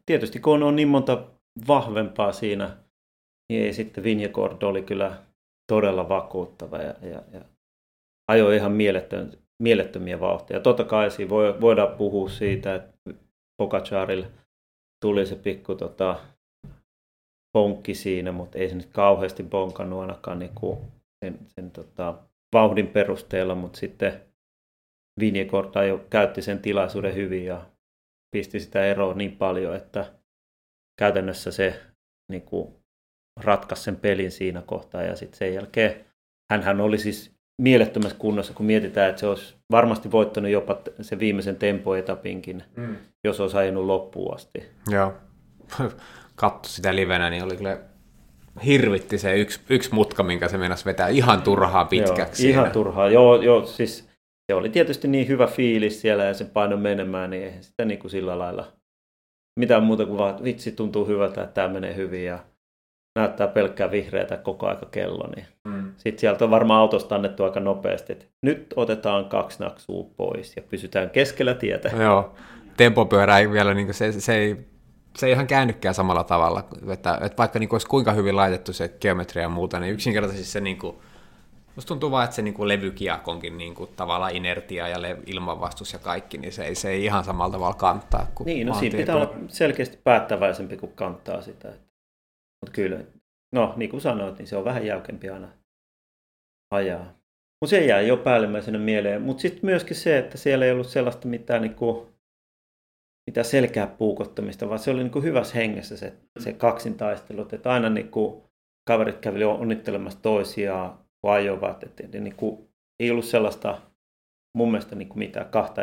tietysti kun on niin monta vahvempaa siinä, niin ei sitten Vinjekord oli kyllä todella vakuuttava ja, ja, ja ajoi ihan mielettöm, mielettömiä vauhtia. Totta kai siinä voi, voidaan puhua siitä, että Pogacarille tuli se pikku tota, ponkki siinä, mutta ei se nyt kauheasti bonkannut ainakaan niin kuin sen, sen tota, vauhdin perusteella, mutta sitten Vinjekorta jo käytti sen tilaisuuden hyvin ja pisti sitä eroa niin paljon, että käytännössä se niin kuin, ratkaisi sen pelin siinä kohtaa ja sitten sen jälkeen hän oli siis mielettömässä kunnossa, kun mietitään, että se olisi varmasti voittanut jopa sen viimeisen tempoetapinkin, mm. jos olisi ajanut loppuun asti. Joo. Katso sitä livenä, niin oli kyllä hirvitti se yksi, yksi mutka, minkä se meinasi vetää ihan turhaa pitkäksi. Joo, ihan turhaa. Joo, joo, siis se oli tietysti niin hyvä fiilis siellä ja se paino menemään, niin eihän sitä niin kuin sillä lailla mitään muuta kuin vaan, vitsi tuntuu hyvältä, että tämä menee hyvin ja näyttää pelkkää vihreätä koko aika kello. Niin. Mm. Sitten sieltä on varmaan autosta annettu aika nopeasti, että nyt otetaan kaksi naksua pois ja pysytään keskellä tietä. Joo, tempopyörä ei vielä, niin se, se, ei, se ei ihan käynytkään samalla tavalla, että, että vaikka niin olisi kuinka hyvin laitettu se geometria ja muuta, niin yksinkertaisesti se niin kuin, Musta tuntuu vaan, että se niin kuin levykiakonkin niin kuin tavallaan inertia ja le- ilmanvastus ja kaikki, niin se ei, se ei ihan samalla tavalla kantaa. Kuin niin, no siinä pitää olla selkeästi päättäväisempi, kuin kantaa sitä. Mutta kyllä, no niin kuin sanoit, niin se on vähän jäykempi aina ajaa. Mutta se jää jo päällimmäisenä mieleen. Mutta sitten myöskin se, että siellä ei ollut sellaista mitään, niin kuin, mitään selkää puukottamista, vaan se oli niin kuin hyvässä hengessä se, se kaksintaistelut. Että aina niin kuin kaverit käveli onnittelemassa toisiaan, kun ajoivat. Että, että niin kuin, ei ollut sellaista mun mielestä niin kuin mitään kahta,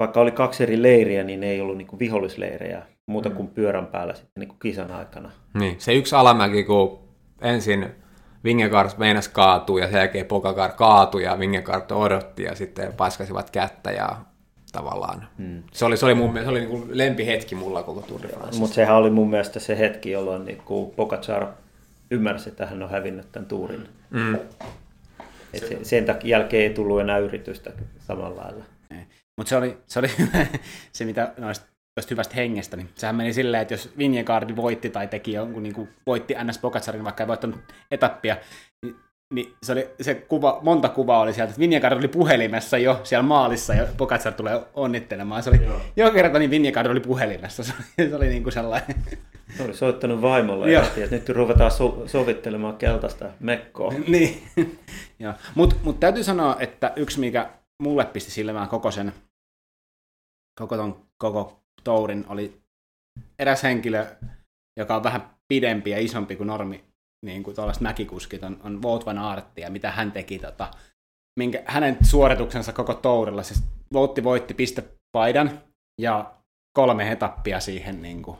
vaikka oli kaksi eri leiriä, niin ne ei ollut niin kuin vihollisleirejä muuta kuin pyörän päällä sitten niin kuin kisan aikana. Niin, se yksi alamäki, kun ensin Vingegaard meinas kaatuu ja sen jälkeen Pokakar kaatui ja Vingegaard odotti ja sitten paiskasivat kättä ja tavallaan. Hmm. Se oli, se oli mun mielestä, se oli niin kuin lempihetki mulla koko Tour de. Mutta sehän oli mun mielestä se hetki, jolloin niin kuin Pogacar ymmärsi, että hän on hävinnyt tämän tuurin. Mm. Et se, sen takia jälkeen ei tullut enää yritystä samalla lailla. Mutta se oli, se oli se, mitä noista tästä hyvästä hengestä, niin sehän meni silleen, että jos Vingegaard voitti tai teki jonkun, niin kuin, voitti NS Pogacarin, vaikka ei voittanut etappia, niin, se, oli, se kuva, monta kuvaa oli sieltä, että Vingegaard oli puhelimessa jo siellä maalissa ja Pogacar tulee onnittelemaan. Se oli, Joo. joka kerta niin Vingegaard oli puhelimessa, se oli, se oli niin kuin sellainen. Se oli soittanut vaimolle ja että nyt ruvetaan so- sovittelemaan keltaista mekkoa. niin, mutta mut täytyy sanoa, että yksi mikä mulle pisti silmään koko sen koko, ton, koko tourin oli eräs henkilö, joka on vähän pidempi ja isompi kuin normi, niin kuin tuollaiset mäkikuskit, on, on Wout van Aert, ja mitä hän teki, tota, minkä, hänen suorituksensa koko tourilla. Siis Voutti voitti pistepaidan ja kolme etappia siihen, niin kuin,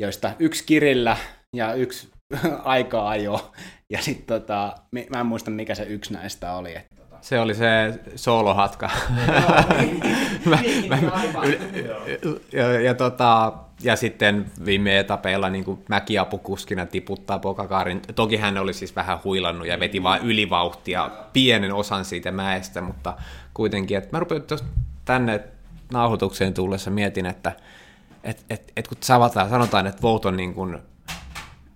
joista yksi kirillä ja yksi aikaa ajo. Ja sitten tota, mä en muista mikä se yksi näistä oli. Että se oli se soolohatka. ja, ja, tota, ja sitten viime etapeilla niin mäkiapukuskina tiputtaa Pokakarin. Toki hän oli siis vähän huilannut ja veti vain ylivauhtia pienen osan siitä mäestä, mutta kuitenkin, että mä rupean tänne nauhoitukseen tullessa mietin, että et, et, et kun savataan, sanotaan, että Vout on niin kuin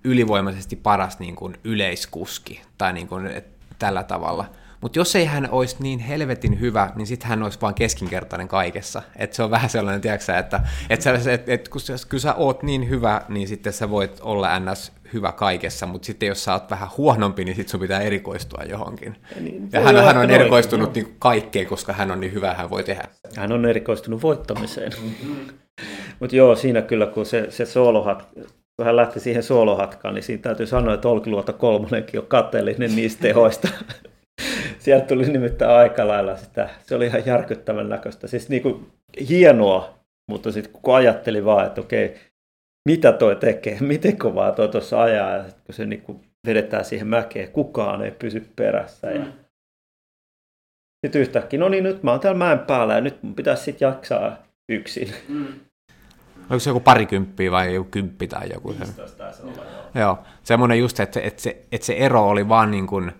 ylivoimaisesti paras niin kuin yleiskuski, tai niin kuin, et, tällä tavalla – mutta jos ei hän olisi niin helvetin hyvä, niin sitten hän olisi vaan keskinkertainen kaikessa. Et se on vähän sellainen, tiedätkö, että et sä, et, et, kun sä, kun sä oot niin hyvä, niin sitten sä voit olla ns. hyvä kaikessa, mutta sitten jos sä oot vähän huonompi, niin sitten sun pitää erikoistua johonkin. Ja, niin, ja hän, hän on erikoistunut niin kaikkeen, koska hän on niin hyvä, hän voi tehdä. Hän on erikoistunut voittamiseen. mutta joo, siinä kyllä, kun se, se soolohat, kun hän lähti siihen soolohatkaan, niin siinä täytyy sanoa, että Olkiluoto kolmonenkin on kateellinen niistä tehoista. Sieltä tuli nimittäin aika lailla sitä, se oli ihan järkyttävän näköistä. Siis niin kuin hienoa, mutta sitten kun ajatteli vaan, että okei, mitä toi tekee, miten kovaa toi tuossa ajaa, ja sit kun se niin kuin vedetään siihen mäkeen, kukaan ei pysy perässä. Ja... Mm. Sitten yhtäkkiä, no niin nyt mä oon täällä mäen päällä ja nyt mun pitäisi sitten jaksaa yksin. Mm. Onko se joku parikymppiä vai joku kymppi tai joku? 15 olla, joo. joo. Semmoinen just, että, että, se, että se ero oli vaan niin kuin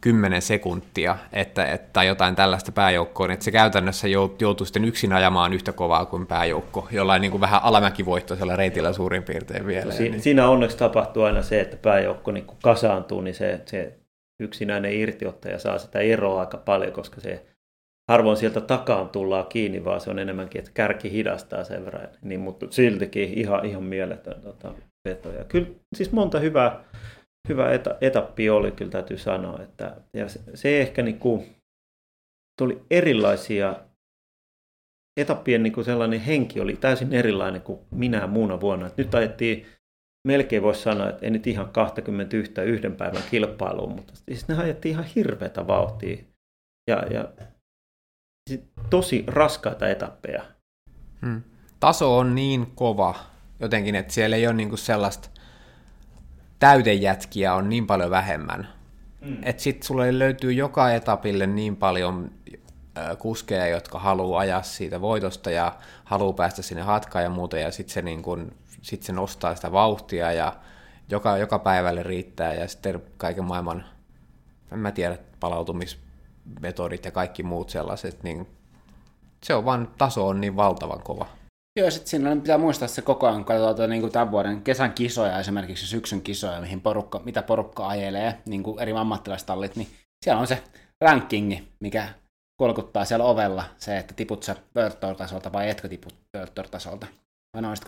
10 sekuntia että, että, tai jotain tällaista pääjoukkoon, että se käytännössä joutuu sitten yksin ajamaan yhtä kovaa kuin pääjoukko, jollain niin kuin vähän alamäkivoittoisella reitillä suurin piirtein vielä. Si- niin. Siinä onneksi tapahtuu aina se, että pääjoukko niin kuin kasaantuu, niin se, se yksinäinen irtiottaja saa sitä eroa aika paljon, koska se harvoin sieltä takaan tullaan kiinni, vaan se on enemmänkin, että kärki hidastaa sen verran. Niin, mutta siltikin ihan, ihan mieletön tota, veto. Ja kyllä siis monta hyvää hyvä eta, etappi oli, kyllä täytyy sanoa. Että, ja se, se ehkä niin kuin, tuli erilaisia etappien niin kuin sellainen henki oli täysin erilainen kuin minä muuna vuonna. Et nyt ajettiin, melkein voisi sanoa, että ei nyt ihan 21 yhden päivän kilpailuun, mutta siis ne ajettiin ihan hirveätä vauhtia. Ja, ja tosi raskaita etappeja. Hmm. Taso on niin kova jotenkin, että siellä ei ole niinku sellaista täytejätkiä on niin paljon vähemmän. Mm. Että sitten sulle löytyy joka etapille niin paljon kuskeja, jotka haluaa ajaa siitä voitosta ja haluaa päästä sinne hatkaan ja muuta, ja sitten se, niin kun, sit se nostaa sitä vauhtia ja joka, joka päivälle riittää, ja sitten kaiken maailman, en mä tiedä, palautumismetodit ja kaikki muut sellaiset, niin se on vaan, taso on niin valtavan kova. Joo, sitten siinä pitää muistaa se koko ajan, kun katsotaan niin kuin tämän vuoden kesän kisoja, esimerkiksi syksyn kisoja, mihin porukka, mitä porukka ajelee, niin kuin eri ammattilaistallit, niin siellä on se rankingi, mikä kolkuttaa siellä ovella, se, että tiput sä tasolta vai etkö tiput tasolta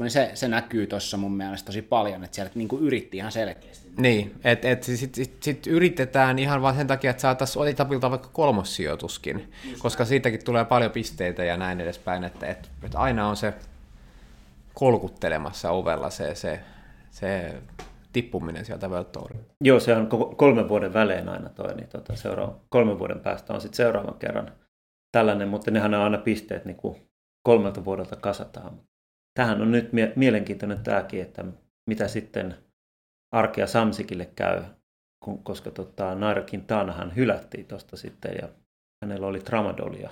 Niin se, se näkyy tuossa mun mielestä tosi paljon, että siellä niin kuin yritti ihan selkeästi. Niin, että et sitten sit, sit yritetään ihan vain sen takia, että saataisiin etapilta vaikka kolmossijoituskin, koska siitäkin tulee paljon pisteitä ja näin edespäin, että et, et aina on se kolkuttelemassa ovella se, se, se tippuminen sieltä World Joo, se on kolmen vuoden välein aina toi, niin tota, seuraava, kolmen vuoden päästä on sitten seuraavan kerran tällainen, mutta nehän on aina pisteet niin kuin kolmelta vuodelta kasataan. tähän on nyt mie- mielenkiintoinen tämäkin, että mitä sitten Arkea Samsikille käy, koska tota, Naira Quintanahan hylättiin tuosta sitten ja hänellä oli tramadolia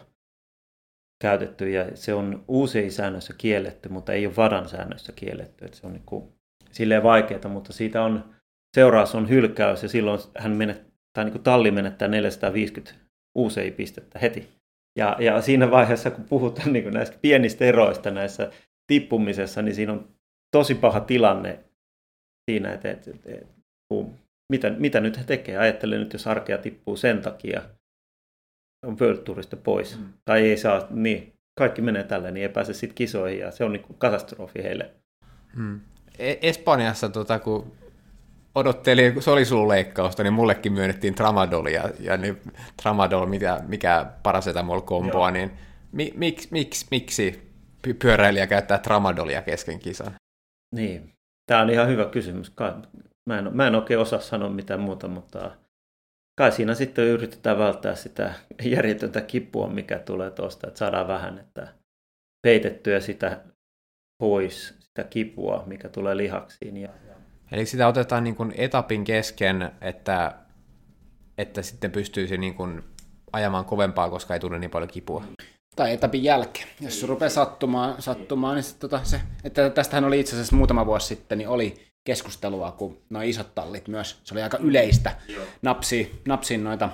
käytetty ja se on usein säännössä kielletty, mutta ei ole vadan säännössä kielletty. Että se on niin kuin, silleen vaikeaa, mutta siitä on, seuraus on hylkäys ja silloin hän menet, tai niin kuin talli menettää 450 usein pistettä heti. Ja, ja siinä vaiheessa, kun puhutaan niin kuin näistä pienistä eroista näissä tippumisessa, niin siinä on tosi paha tilanne siinä, että, että, että, että mitä, mitä nyt he tekee. Ajattelen nyt, jos arkea tippuu sen takia, on World Tourista pois. Mm. Tai ei saa, niin kaikki menee tällä, niin ei pääse sitten kisoihin ja se on niin katastrofi heille. Hmm. Espanjassa, tota, kun odotteli solisululeikkausta, niin mullekin myönnettiin tramadolia, ja niin tramadol, mikä, mikä paracetamol-komboa, niin mi, miksi, miksi, miksi pyöräilijä käyttää tramadolia kesken kisan? Niin, tämä on ihan hyvä kysymys. Mä en, mä en oikein osaa sanoa mitään muuta, mutta kai siinä sitten yritetään välttää sitä järjetöntä kipua, mikä tulee tuosta, että saadaan vähän että peitettyä sitä pois, sitä kipua, mikä tulee lihaksiin. Ja, Eli sitä otetaan niin kuin etapin kesken, että, että sitten pystyisi niin kuin ajamaan kovempaa, koska ei tule niin paljon kipua. Tai etapin jälkeen. Jos se rupeaa sattumaan, sattumaan niin tota se, että tästähän oli itse asiassa muutama vuosi sitten, niin oli keskustelua, kun nuo isot tallit myös, se oli aika yleistä, napsi, napsin noita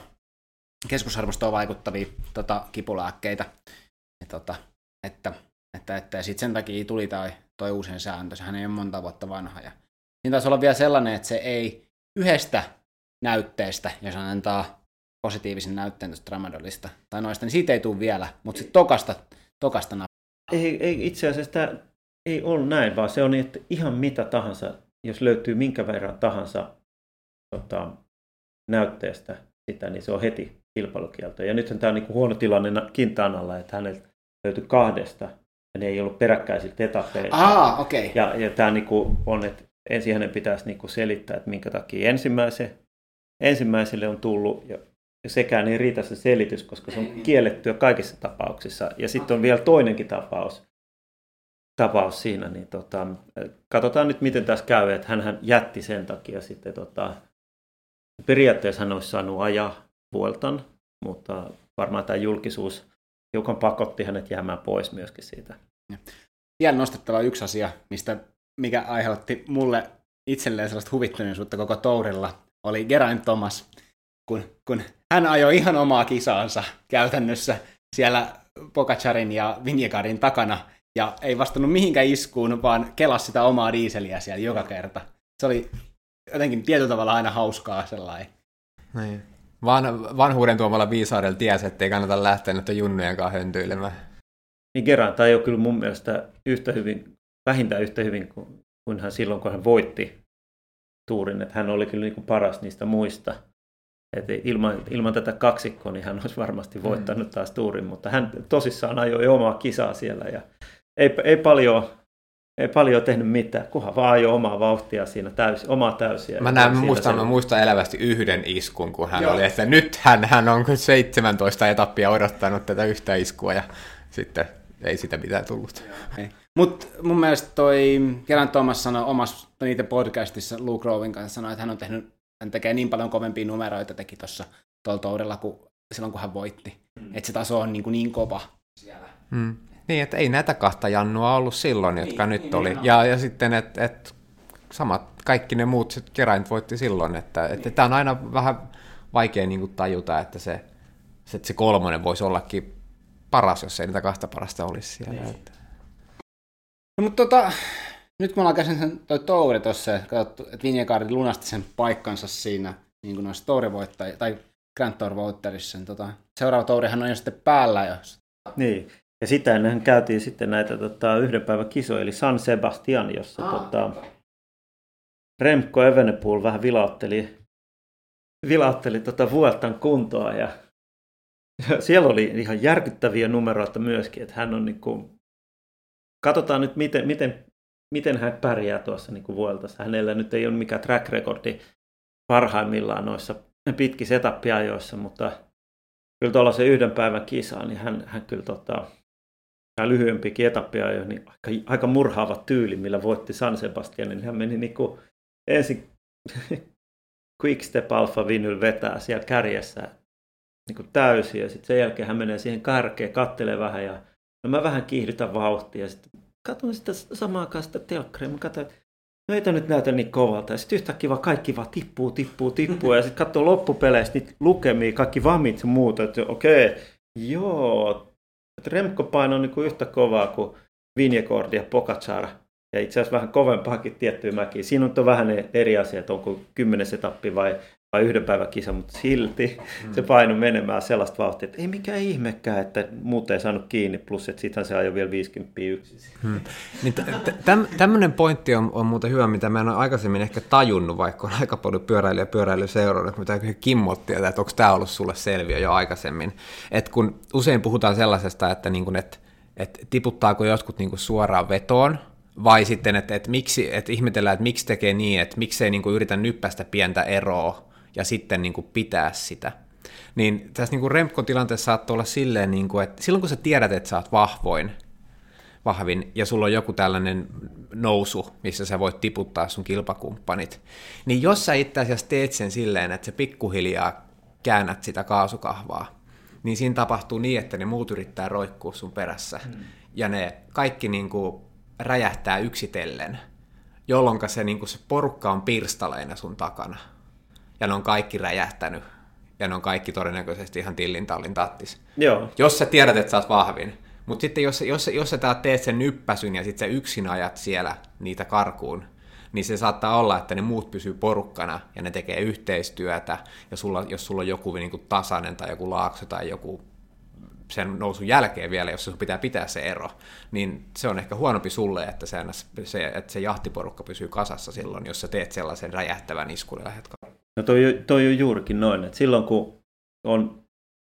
keskusarvostoon vaikuttavia tota, kipulääkkeitä. Ja, tota, että, että, että, ja sitten sen takia tuli toi, toi uusien sääntö, sehän ei ole monta vuotta vanha. Ja siinä taisi olla vielä sellainen, että se ei yhdestä näytteestä, jos antaa positiivisen näytteen tuosta tramadolista tai noista, niin siitä ei tule vielä, mutta sitten tokasta, tokasta ei, ei, itse asiassa tämä ei ole näin, vaan se on niin, että ihan mitä tahansa jos löytyy minkä verran tahansa tota, näytteestä sitä, niin se on heti kilpailukielto. Ja nythän tämä on niin huono tilanne Kintanalla, että häneltä löytyi kahdesta, ja ne ei ollut peräkkäisiltä etappeilta. Ah, okay. Ja, ja tämä niin on, että ensin hänen pitäisi niin selittää, että minkä takia ensimmäisen, ensimmäiselle on tullut, ja, ja sekään ei riitä se selitys, koska se on kiellettyä kaikissa tapauksissa. Ja sitten on vielä toinenkin tapaus, tapaus siinä, niin tota, katsotaan nyt miten tässä käy, että hän jätti sen takia sitten tota, periaatteessa hän olisi saanut ajaa Vueltan, mutta varmaan tämä julkisuus hiukan pakotti hänet jäämään pois myöskin siitä. Vielä nostettava yksi asia, mistä, mikä aiheutti mulle itselleen sellaista huvittuneisuutta koko tourilla, oli Geraint Thomas, kun, kun hän ajoi ihan omaa kisaansa käytännössä siellä Pogacarin ja Vinjekarin takana, ja ei vastannut mihinkään iskuun, vaan kelasi sitä omaa diiseliä siellä joka kerta. Se oli jotenkin tietyllä tavalla aina hauskaa sellainen. Niin. Van, vanhuuden tuomalla viisaudella tiesi, ettei kannata lähteä nyt junnujen kanssa höntyilemään. Niin kerran, tai ei ole kyllä mun mielestä yhtä hyvin, vähintään yhtä hyvin kuin, kuin hän silloin, kun hän voitti tuurin. Että hän oli kyllä niin kuin paras niistä muista. Et ilman, ilman tätä kaksikkoa niin hän olisi varmasti voittanut mm. taas tuurin, mutta hän tosissaan ajoi omaa kisaa siellä ja ei, ei paljon ei paljon tehnyt mitään, kunhan vaan jo omaa vauhtia siinä, täysi, omaa täysiä. Mä, näen, muistan, mä muistan elävästi yhden iskun, kun hän Joo. oli, että nyt hän, hän on 17 etappia odottanut tätä yhtä iskua ja sitten ei sitä mitään tullut. Mutta mun mielestä toi Kerran Thomas sanoi omassa niitä podcastissa Luke Rowin kanssa, sanoi, että hän on tehnyt, hän tekee niin paljon kovempia numeroita teki tuossa tuolla toudella kuin silloin, kun hän voitti. Mm. Että se taso on niin, kuin niin kova siellä. Mm. Niin, että ei näitä kahta jannua ollut silloin, jotka niin, nyt niin, oli. Niin, ja, ja sitten, että et, samat, kaikki ne muut keräint voitti silloin. Että niin. että tämä on aina vähän vaikea niin kuin tajuta, että se, se, että se kolmonen voisi ollakin paras, jos ei niitä kahta parasta olisi siellä. Niin. Että. No, mutta tota, nyt kun me ollaan käsin sen toi Touri tuossa katsottu, että Vinjekaari lunasti sen paikkansa siinä niin kuin noissa Touri tai Grand Tour Voterissa, niin tota, seuraava Tourihan on jo sitten päällä. Jos... Niin, ja sitä ennen käytiin sitten näitä tota, yhden päivän kisoja, eli San Sebastian, jossa ah. tota, Remco Evenepoel vähän vilautteli, vilautteli tota Vueltan kuntoa ja siellä oli ihan järkyttäviä numeroita myöskin, että hän on niin kuin, katsotaan nyt miten, miten, miten hän pärjää tuossa niin kuin Vueltassa. Hänellä nyt ei ole mikään track recordi parhaimmillaan noissa pitkissä etappiajoissa, mutta kyllä tuolla se yhden päivän kisa, niin hän, hän kyllä tota, tämä lyhyempikin etappia jo, niin aika, aika murhaava tyyli, millä voitti San Sebastian, niin hän meni niin kuin ensin Quickstep Alpha Vinyl vetää siellä kärjessä niin kuin täysin ja sitten sen jälkeen hän menee siihen kärkeen, kattelee vähän ja no mä vähän kiihdytän vauhtia ja sitten katson sitä samaa sitä telkkaria, mä katson, no ei nyt näytä niin kovalta. Ja sitten yhtäkkiä vaan kaikki vaan tippuu, tippuu, tippuu. Ja sitten katsoo loppupeleistä niitä lukemia, kaikki vamit ja muuta. Että okei, okay, joo. Että Remko paino niin kuin yhtä kovaa kuin Vinjegaard ja Pogacar. Ja itse asiassa vähän kovempaakin tiettyä mäkiä. Siinä on vähän eri asia, että onko kymmenes etappi vai vai yhden päivän kisa, mutta silti mm. se paino menemään sellaista vauhtia, että ei mikään ihmekään, että muut ei saanut kiinni, plus että sitten se ajoi vielä 50 yksin. Hmm. Niin tämmöinen pointti on, on muuten hyvä, mitä mä en ole aikaisemmin ehkä tajunnut, vaikka on aika paljon pyöräilijä ja pyöräilyseurannut, mutta Kimmotti, että onko tämä ollut sulle selviö jo aikaisemmin. Et kun usein puhutaan sellaisesta, että, niin kun, et, et tiputtaako jotkut niin suoraan vetoon, vai sitten, että, että, miksi, että ihmetellään, että miksi tekee niin, että miksei niin yritä nyppästä pientä eroa ja sitten niin kuin pitää sitä. Niin tässä niin kuin Remkon-tilanteessa saattaa olla silleen, niin kuin, että silloin kun sä tiedät, että sä oot vahvoin, vahvin, ja sulla on joku tällainen nousu, missä sä voit tiputtaa sun kilpakumppanit, niin jos sä itse asiassa teet sen silleen, että sä pikkuhiljaa käännät sitä kaasukahvaa, niin siinä tapahtuu niin, että ne muut yrittää roikkua sun perässä, mm. ja ne kaikki niin kuin räjähtää yksitellen, jolloin se, niin kuin se porukka on pirstaleina sun takana ja ne on kaikki räjähtänyt, ja ne on kaikki todennäköisesti ihan tillin tallin tattis. Joo. Jos sä tiedät, että sä oot vahvin. Mutta sitten jos, jos, jos sä teet sen nyppäsyn ja sitten sä yksin ajat siellä niitä karkuun, niin se saattaa olla, että ne muut pysyy porukkana ja ne tekee yhteistyötä, ja sulla, jos sulla on joku niin kuin tasainen tai joku laakso tai joku sen nousun jälkeen vielä, jos sun pitää pitää se ero, niin se on ehkä huonompi sulle, että se, se, että se jahtiporukka pysyy kasassa silloin, jos sä teet sellaisen räjähtävän iskun ja No toi, toi on juurikin noin, että silloin kun on,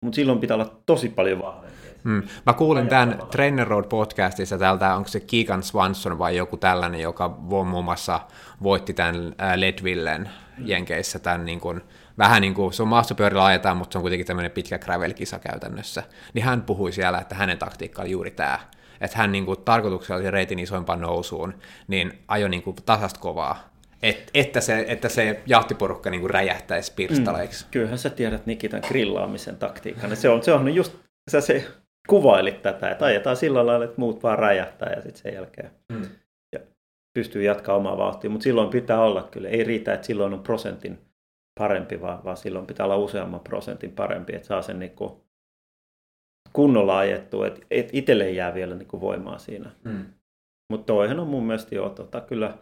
mutta silloin pitää olla tosi paljon vahvempi. Hmm. Mä kuulin tämän Trainer Road podcastissa täältä, onko se Keegan Swanson vai joku tällainen, joka muun muassa voitti tämän Ledvillen Jenkeissä tämän niin kuin, vähän niin kuin, se on maastopyörillä ajetaan, mutta se on kuitenkin tämmöinen pitkä gravel-kisa käytännössä. Niin hän puhui siellä, että hänen taktiikka oli juuri tämä, että hän niin kuin, tarkoituksella reitin isoimpaan nousuun, niin ajoi niin kuin, tasasta kovaa, et, että, se, että se jahtiporukka niin kuin räjähtäisi pirstaleiksi. Mm, kyllähän sä tiedät Nikitan grillaamisen taktiikan. Se on, se on just, sä se kuvailit tätä, että ajetaan sillä lailla, että muut vaan räjähtää ja sitten sen jälkeen mm. ja pystyy jatkaa omaa vauhtia. Mutta silloin pitää olla kyllä, ei riitä, että silloin on prosentin parempi, vaan, vaan silloin pitää olla useamman prosentin parempi, että saa sen niin kuin kunnolla ajettua, että et itselle jää vielä niin kuin voimaa siinä. Mm. Mutta toihan on mun mielestä jo tota, kyllä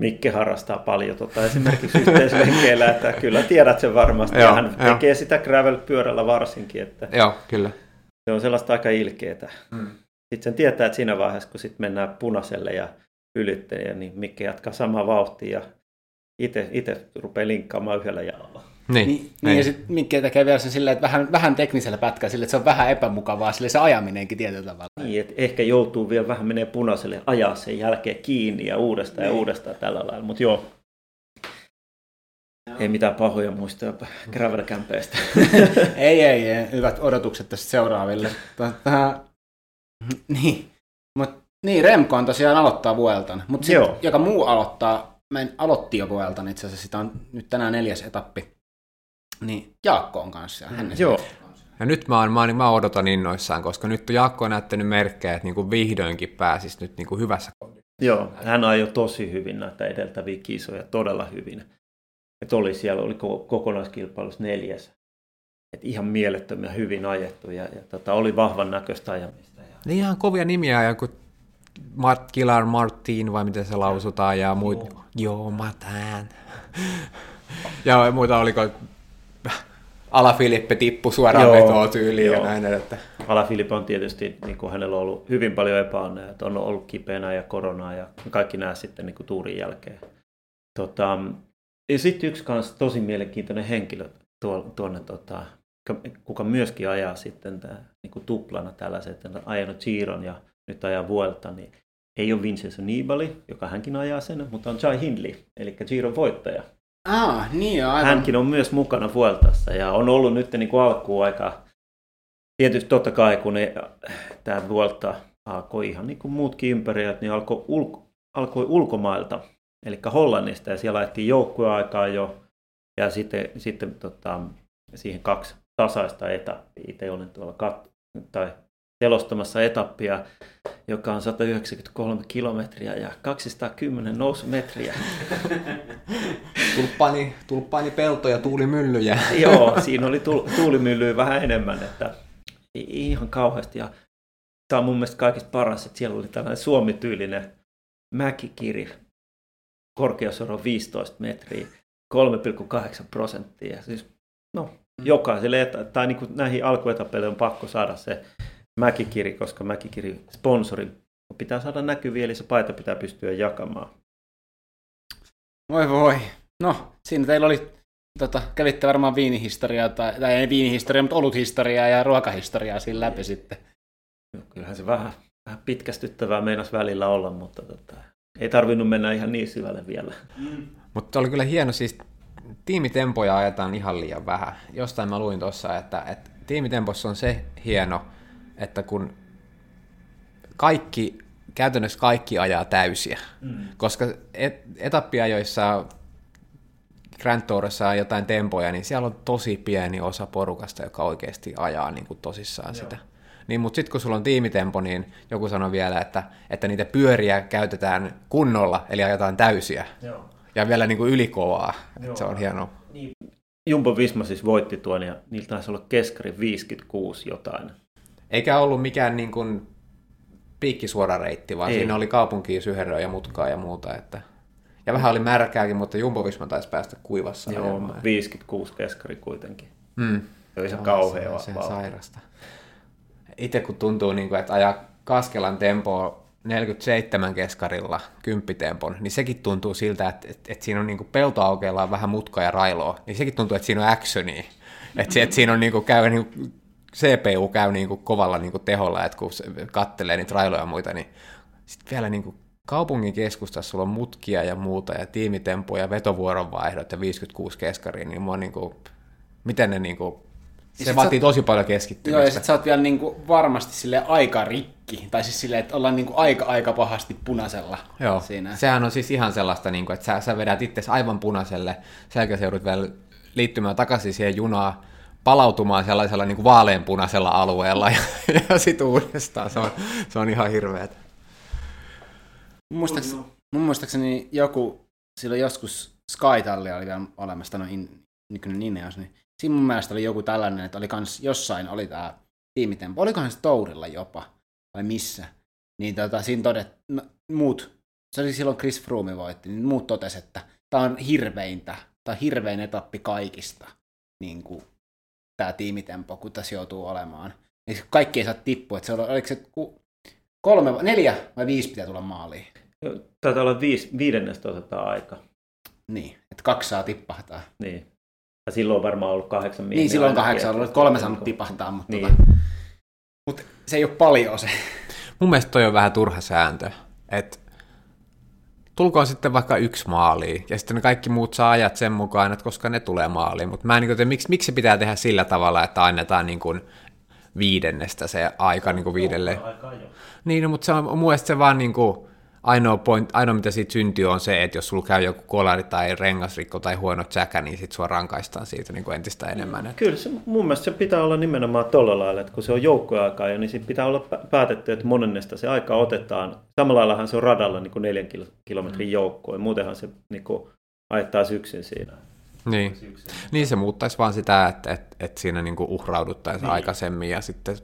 Mikke harrastaa paljon tota, esimerkiksi yhteislenkeillä, että kyllä tiedät sen varmasti. Joo, hän jo. tekee sitä gravel-pyörällä varsinkin. Että Joo, kyllä. Se on sellaista aika ilkeetä. Mm. Sitten sen tietää, että siinä vaiheessa, kun sit mennään punaiselle ja ylittäjä, niin Mikke jatkaa samaa vauhtia ja itse rupeaa linkkaamaan yhdellä jalalla. Niin, niin, niin. ja sitten Mikke tekee vielä sen silleen, että vähän, vähän teknisellä pätkällä, sille, että se on vähän epämukavaa, sille se ajaminenkin tietyllä tavalla. Niin, että ehkä joutuu vielä vähän menee punaiselle ajaa sen jälkeen kiinni ja uudestaan niin. ja uudestaan tällä lailla, mutta joo. Ei mitään pahoja muistoja gravel ei, ei, ei, hyvät odotukset tästä seuraaville. Tota, niin, Mut, niin, Remko on tosiaan aloittaa Vueltan, mutta joka muu aloittaa, mä en, aloitti jo Vueltan itse asiassa, sitä on nyt tänään neljäs etappi niin Jaakko on kanssa. Mm. Joo. Ja nyt mä, oon, mä, mä odotan innoissaan, koska nyt Jaakko on näyttänyt merkkejä, että niin kuin vihdoinkin pääsisi nyt niin kuin hyvässä Joo, hän ajoi tosi hyvin näitä edeltäviä kisoja, todella hyvin. Et oli siellä, oli kokonaiskilpailussa neljäs. Et ihan mielettömiä hyvin ajettu ja, ja tota, oli vahvan näköistä ajamista. Ja... Niin ihan kovia nimiä, ja kun Mart Kilar Martin vai miten se lausutaan ja muut. Joo, Joo mä tän. ja muita oliko Ala Filippe tippu suoraan Joo, vetoa tyyliin joo. ja näin että. Ala Filippe on tietysti, niin kuin hänellä on ollut hyvin paljon epäonnea, että on ollut kipeänä ja koronaa ja kaikki nämä sitten niin kuin tuurin jälkeen. Tota, ja sitten yksi kans tosi mielenkiintoinen henkilö tuonne, tota, kuka myöskin ajaa sitten tää, niin kuin tuplana tällaiset, että on ajanut Giron ja nyt ajaa Vuelta, niin ei ole Vincenzo Nibali, joka hänkin ajaa sen, mutta on Jai Hindley, eli Giron voittaja. Ah, niin aivan. Hänkin on myös mukana Vueltassa ja on ollut nyt niin alkuun aika, tietysti totta kai kun ne, tämä Vuelta alkoi ihan niin kuin muutkin ympäröijät, niin alkoi, ulko, alkoi ulkomailta, eli Hollannista, ja siellä ajettiin joukkueaikaa jo, ja sitten, sitten tota, siihen kaksi tasaista etappia. Itse olen tuolla kat- tai selostamassa etappia, joka on 193 kilometriä ja 210 nousumetriä. tulppani, tulppani peltoja, tuulimyllyjä. Joo, siinä oli tuulimyllyä vähän enemmän, että ihan kauheasti. Ja tämä on mun mielestä kaikista paras, että siellä oli tällainen suomityylinen mäkikiri, korkeusoro 15 metriä, 3,8 prosenttia. Siis, no, mm. jokaiselle, tai niin kuin näihin alkuetapeille on pakko saada se mäkikiri, koska mäkikiri sponsori pitää saada näkyviä, eli se paita pitää pystyä jakamaan. Voi voi. No, siinä teillä oli, tota, kävitte varmaan viinihistoriaa, tai, tai ei viinihistoriaa, mutta oluthistoriaa ja ruokahistoriaa siinä läpi sitten. No, kyllähän se vähän, vähän pitkästyttävää meinas välillä olla, mutta tota, ei tarvinnut mennä ihan niin syvälle vielä. Mm. Mutta oli kyllä hieno, siis tiimitempoja ajetaan ihan liian vähän. Jostain mä luin tuossa, että, että tiimitempossa on se hieno, että kun kaikki, käytännössä kaikki ajaa täysiä, mm. koska et, etappiajoissa Grand Tourissa on jotain tempoja, niin siellä on tosi pieni osa porukasta, joka oikeasti ajaa niin kuin tosissaan Joo. sitä. Niin, mutta sitten kun sulla on tiimitempo, niin joku sanoi vielä, että, että niitä pyöriä käytetään kunnolla, eli ajetaan täysiä. Joo. Ja vielä niin kuin ylikovaa. Että se on hienoa. Niin. Jumbo Visma siis voitti tuon ja niiltä taisi olla keskari 56 jotain. Eikä ollut mikään niin kuin piikkisuora reitti, vaan Ei. siinä oli kaupunkiin syheröä ja mutkaa ja muuta. Että... Ja vähän oli märkääkin, mutta Jumbo Visma taisi päästä kuivassa. Joo, ajamaan. 56 keskari kuitenkin. Mm. Se oli se kauhea se, se sairasta. Itse kun tuntuu, niin kuin, että ajaa Kaskelan tempoa 47 keskarilla, kymppitempon, niin sekin tuntuu siltä, että, että, että siinä on niin peltoaukeella vähän mutkaa ja railoa, niin sekin tuntuu, että siinä on actionia. Että, että siinä on niin kuin, käy niin kuin, CPU käy niin kuin kovalla niin kuin teholla, että kun kattelee niitä railoja ja muita, niin sitten vielä niin kuin kaupungin keskustassa sulla on mutkia ja muuta, ja tiimitempoja, vetovuoronvaihdot ja 56 keskaria, niin mua niin kuin, miten ne niin kuin, se vaatii sä, tosi paljon keskittymistä. Joo, ja sit sä oot vielä niinku varmasti sille aika rikki, tai siis silleen, että ollaan niinku aika aika pahasti punaisella Joo, siinä. sehän on siis ihan sellaista, niinku, että sä, sä vedät itse aivan punaiselle, sen jälkeen joudut vielä liittymään takaisin siihen junaan, palautumaan sellaisella niin kuin vaaleanpunaisella alueella ja, ja sitten uudestaan. Se on, se on ihan hirveet. Mun muistaakseni, mun muistaakseni joku, silloin joskus Skytalli oli vielä olemassa, no in, nykyinen Ineos, niin siinä mun mielestä oli joku tällainen, että oli kans, jossain oli tämä tiimitempo, olikohan se Tourilla jopa, vai missä, niin tota, siinä todet, no, muut, se oli silloin Chris Froome voitti, niin muut totesi, että tämä on hirveintä, tämä on hirvein etappi kaikista niin kuin, tämä tiimitempo, kun tässä joutuu olemaan. Niin kaikki ei saa tippua, että se on, oliko se kolme, neljä vai viisi pitää tulla maaliin? Taitaa olla viisi, viidennestä otetaan aika. Niin, että kaksi saa tippahtaa. Niin. Ja silloin on varmaan ollut kahdeksan Niin, silloin on kahdeksan ollut, kolme saanut tipahtaa, mutta, niin. tota, mutta se ei ole paljon se. Mun mielestä toi on vähän turha sääntö, että tulkoon sitten vaikka yksi maali, ja sitten ne kaikki muut saa ajat sen mukaan, että koska ne tulee maaliin. Mutta mä en niin kuin, miksi, miksi se pitää tehdä sillä tavalla, että annetaan niin kuin viidennestä se aika niin kuin viidelle. Niin, no, mutta se on mun mielestä se vaan niin kuin, ainoa, point, ainoa mitä siitä syntyy on se, että jos sulla käy joku kolari tai rengasrikko tai huono tsäkä, niin sitten sua rankaistaan siitä niin kuin entistä enemmän. Että... Kyllä, se, mun mielestä se pitää olla nimenomaan tuolla lailla, että kun se on joukkoaikaa, niin sitten pitää olla päätetty, että monennesta se aika otetaan. Samalla laillahan se on radalla niin kuin neljän kilometrin mm. joukkoon, muutenhan se niin kuin, ajettaisiin yksin siinä. Niin. niin se muuttaisi vaan sitä, että, että, että siinä niin kuin uhrauduttaisiin niin. aikaisemmin ja sitten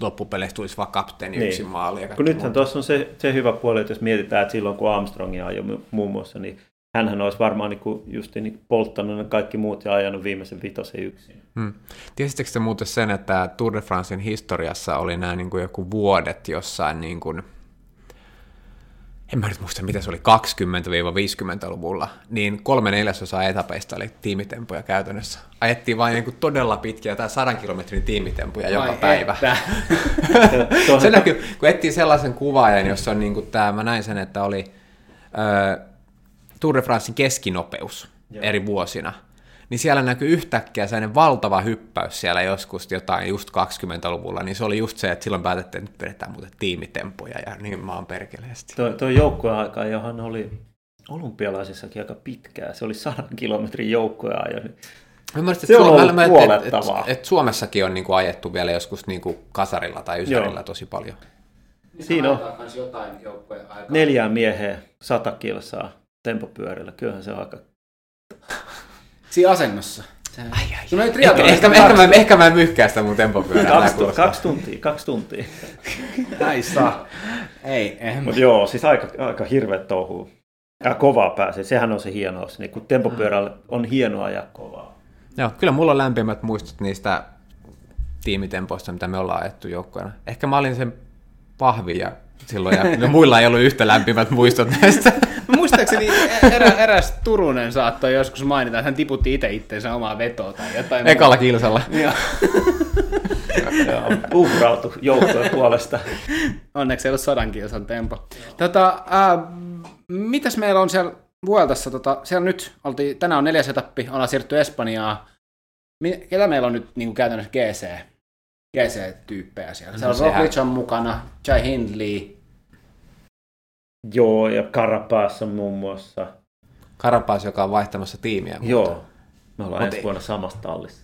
loppupeleissä tulisi vaan kapteeni niin. yksin maali. Kun nythän tuossa on se, se hyvä puoli, että jos mietitään, että silloin kun Armstrongia ajoi muun muassa, niin hänhän olisi varmaan niin kuin just niin polttanut ne kaikki muut ja ajanut viimeisen vitosen yksin. Hmm. Tiesittekö te muuten sen, että Tour de Francein historiassa oli nämä niin kuin joku vuodet jossain niin kuin en mä nyt muista, mitä se oli, 20-50-luvulla, niin kolme neljäsosaa etapeista oli tiimitempoja käytännössä. Ajettiin vain niin todella pitkiä tai sadan kilometrin tiimitempoja Vai joka päivä. se näkyy, kun etsii sellaisen kuvaajan, jossa on niin kuin tämä, mä näin sen, että oli äh, Tour de Francein keskinopeus Joo. eri vuosina, niin siellä näkyy yhtäkkiä sellainen valtava hyppäys siellä joskus jotain just 20-luvulla, niin se oli just se, että silloin päätettiin, että nyt vedetään muuten tiimitempoja ja niin maan perkeleesti. Tuo, tuo joukkueaika, johon oli olympialaisissakin aika pitkää, se oli 100 kilometrin joukkueajo. Niin Mä muistin, Se että, on Suom- ollut mä- että, että, kuolettavaa. että, että Suomessakin on niin kuin ajettu vielä joskus niin kuin kasarilla tai ysärillä Joo. tosi paljon. Siinä on jotain joukkueen aikaa. neljää mieheä sata kilsaa tempopyörillä. Kyllähän se on aika... Siinä asennossa. Ai, ai, Sun ei Ehkä, ehkä, ehkä, mä, ehkä mä en myhkää sitä mun tempopyörää. Kaksi, tu- kaksi tuntia, kaksi tuntia. Ai saa. Ei, en. Mutta joo, siis aika, aika hirveä touhu. Ja kovaa pääsee, sehän on se hienous. Niin kun tempopyörällä on hienoa ja kovaa. Joo, kyllä mulla on lämpimät muistot niistä tiimitempoista, mitä me ollaan ajettu joukkoina. Ehkä mä olin sen pahvi ja silloin, ja no, muilla ei ollut yhtä lämpimät muistot näistä. Muistaakseni erä, eräs Turunen saattoi joskus mainita, että hän tiputti itse itseensä omaa vetoa tai jotain. Ekalla kilsalla. Joo. Ja uhrautu joukkojen puolesta. Onneksi ei ollut sadan kilsan tempo. Tota, ää, mitäs meillä on siellä Vueltassa? Tota, siellä nyt oltiin, tänään on neljäs etappi, ollaan siirrytty Espanjaan. Ketä meillä on nyt niin kuin käytännössä GC, GC-tyyppejä siellä? Siellä on sehän- Roglic on mukana, Jai Hindley. Joo, ja Karapäässä muun muassa. Karapas, joka on vaihtamassa tiimiä. mutta- Joo, me ollaan Mut ensi ei- vuonna samassa tallissa.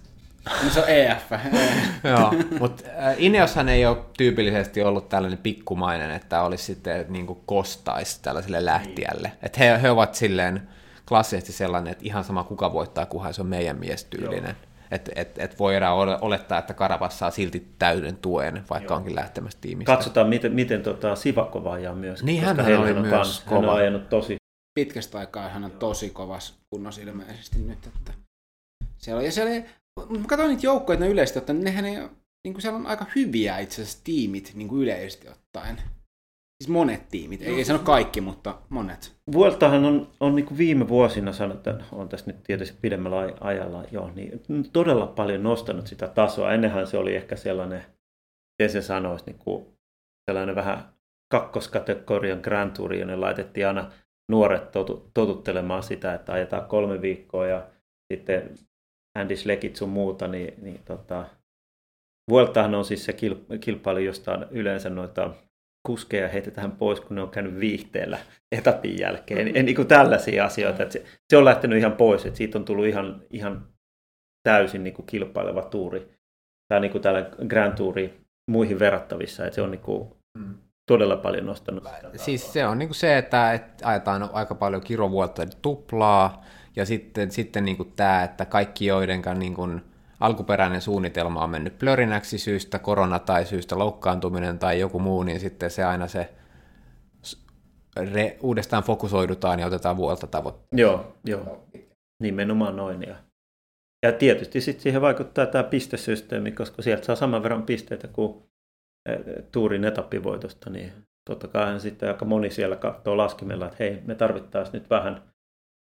No se on EF. Joo, mutta Ineoshan ei ole tyypillisesti ollut tällainen pikkumainen, että olisi sitten niin kuin kostaisi tällaiselle lähtijälle. Että he, he ovat silleen klassisesti sellainen, että ihan sama kuka voittaa, kunhan se on meidän miestyylinen. Että et, et voidaan ole- olettaa, että Karapas saa silti täyden tuen, vaikka onkin lähtemässä tiimistä. Katsotaan, miten, miten tota Sivakova ajaa myös. Niin, heillä oli on myös kans- Hän kova. on ajanut tosi Pitkästä aikaa hän on tosi kovas kunnossa ilmeisesti nyt. Että siellä on, ja siellä mä katsoin niitä joukkoja, että ne yleisesti ottaen, nehän ei, ole- niin kuin siellä on aika hyviä itse asiassa tiimit niin kuin yleisesti ottaen. Siis monet tiimit, ei, ei sano kaikki, mutta monet. Vueltahan on, on niin kuin viime vuosina sanotaan, on tässä nyt tietysti pidemmällä aj- ajalla jo, niin todella paljon nostanut sitä tasoa. Ennenhän se oli ehkä sellainen, miten se sanoisi, niin kuin sellainen vähän kakkoskategorian Grand Tour, jonne laitettiin aina nuoret totu, totuttelemaan sitä, että ajetaan kolme viikkoa ja sitten Andy Schleckit sun muuta, niin, niin tota, Vueltahan on siis se kil- kilpailu, josta on yleensä noita kuskeja heitetään pois, kun ne on käynyt viihteellä etapin jälkeen. En, niin kuin tällaisia asioita. Että se, se, on lähtenyt ihan pois, että siitä on tullut ihan, ihan täysin niin kuin kilpaileva tuuri. Tai niin kuin tällä Grand Touri muihin verrattavissa. Että se on niin kuin todella paljon nostanut sitä Siis se on niin kuin se, että, että ajetaan aika paljon kirovuotta tuplaa, ja sitten, sitten niin kuin tämä, että kaikki joidenkaan niin kuin alkuperäinen suunnitelma on mennyt plörinäksi syystä, korona tai syystä loukkaantuminen tai joku muu, niin sitten se aina se re, uudestaan fokusoidutaan ja otetaan vuolta tavoitteita. Joo, joo. Nimenomaan noin. Ja, ja tietysti sitten siihen vaikuttaa tämä pistesysteemi, koska sieltä saa saman verran pisteitä kuin tuurin etappivoitosta, niin totta kai sitten aika moni siellä katsoo laskimella, että hei, me tarvittaisiin nyt vähän,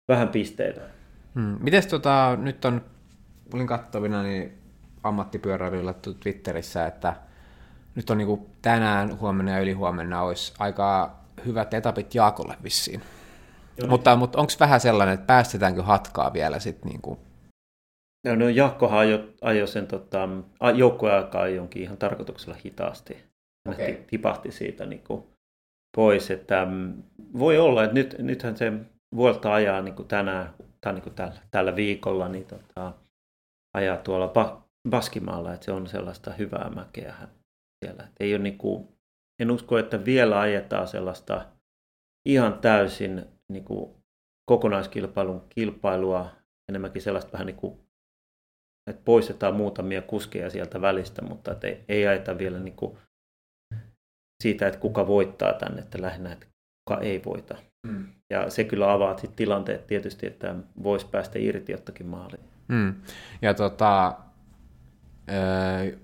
vähän pisteitä. Hmm. Mites tota, nyt on, olin kattavina niin ammattipyöräilyllä Twitterissä, että nyt on niinku tänään, huomenna ja ylihuomenna olisi aika hyvät etapit Jaakolle vissiin. Mutta, mutta onko vähän sellainen, että päästetäänkö hatkaa vielä sitten niinku No, no Jaakkohan ajoi, ajoi sen tota, joukkueaikaa jonkin ihan tarkoituksella hitaasti. Hän ti- tipahti siitä niin kuin pois. Että, mm, voi olla, että nyt, nythän se Vuelta ajaa niin kuin tänään tai niin kuin tällä, tällä viikolla, niin tota, ajaa tuolla ba- Baskimaalla, että se on sellaista hyvää mäkeä siellä. Et ei ole niin kuin, en usko, että vielä ajetaan sellaista ihan täysin niin kuin kokonaiskilpailun kilpailua, enemmänkin sellaista vähän niin kuin että poistetaan muutamia kuskeja sieltä välistä, mutta että ei, ei ajeta vielä niin kuin siitä, että kuka voittaa tänne, että lähinnä, että kuka ei voita. Mm. Ja se kyllä avaa sit tilanteet tietysti, että voisi päästä irti jottakin maaliin. Hmm. Ja tota,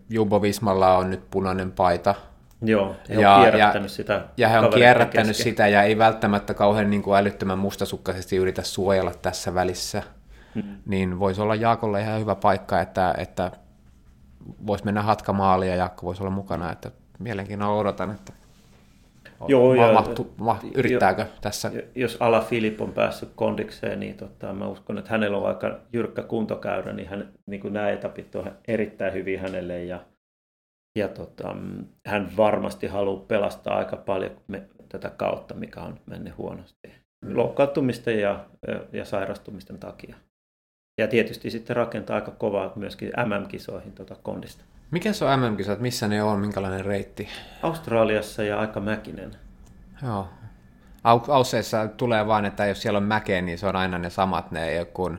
Jumbo Vismalla on nyt punainen paita, Joo, he on Ja- kierrättänyt ja- sitä. ja he on kierrättänyt kesken. sitä ja ei välttämättä kauhean niin kuin älyttömän mustasukkaisesti yritä suojella tässä välissä. Mm. Niin voisi olla Jaakolle ihan hyvä paikka, että, että voisi mennä hatkamaaliin ja Jaakko voisi olla mukana, että mielenkiinnolla odotan, että Joo, ma- ja, mahtu, ma- yrittääkö jo, tässä? Jos Ala Filip on päässyt kondikseen, niin tota, mä uskon, että hänellä on aika jyrkkä kuntokäyrä, niin, hän, niin kuin nämä etapit on erittäin hyvin hänelle ja, ja tota, hän varmasti haluaa pelastaa aika paljon me, tätä kautta, mikä on mennyt huonosti. Mm. Loukkaantumisten ja, ja sairastumisten takia. Ja tietysti sitten rakentaa aika kovaa myöskin MM-kisoihin tuota kondista. Mikä se on MM-kisat? Missä ne on? Minkälainen reitti? Australiassa ja aika mäkinen. Joo. Ausseissa tulee vain, että jos siellä on mäkeä, niin se on aina ne samat, ne joku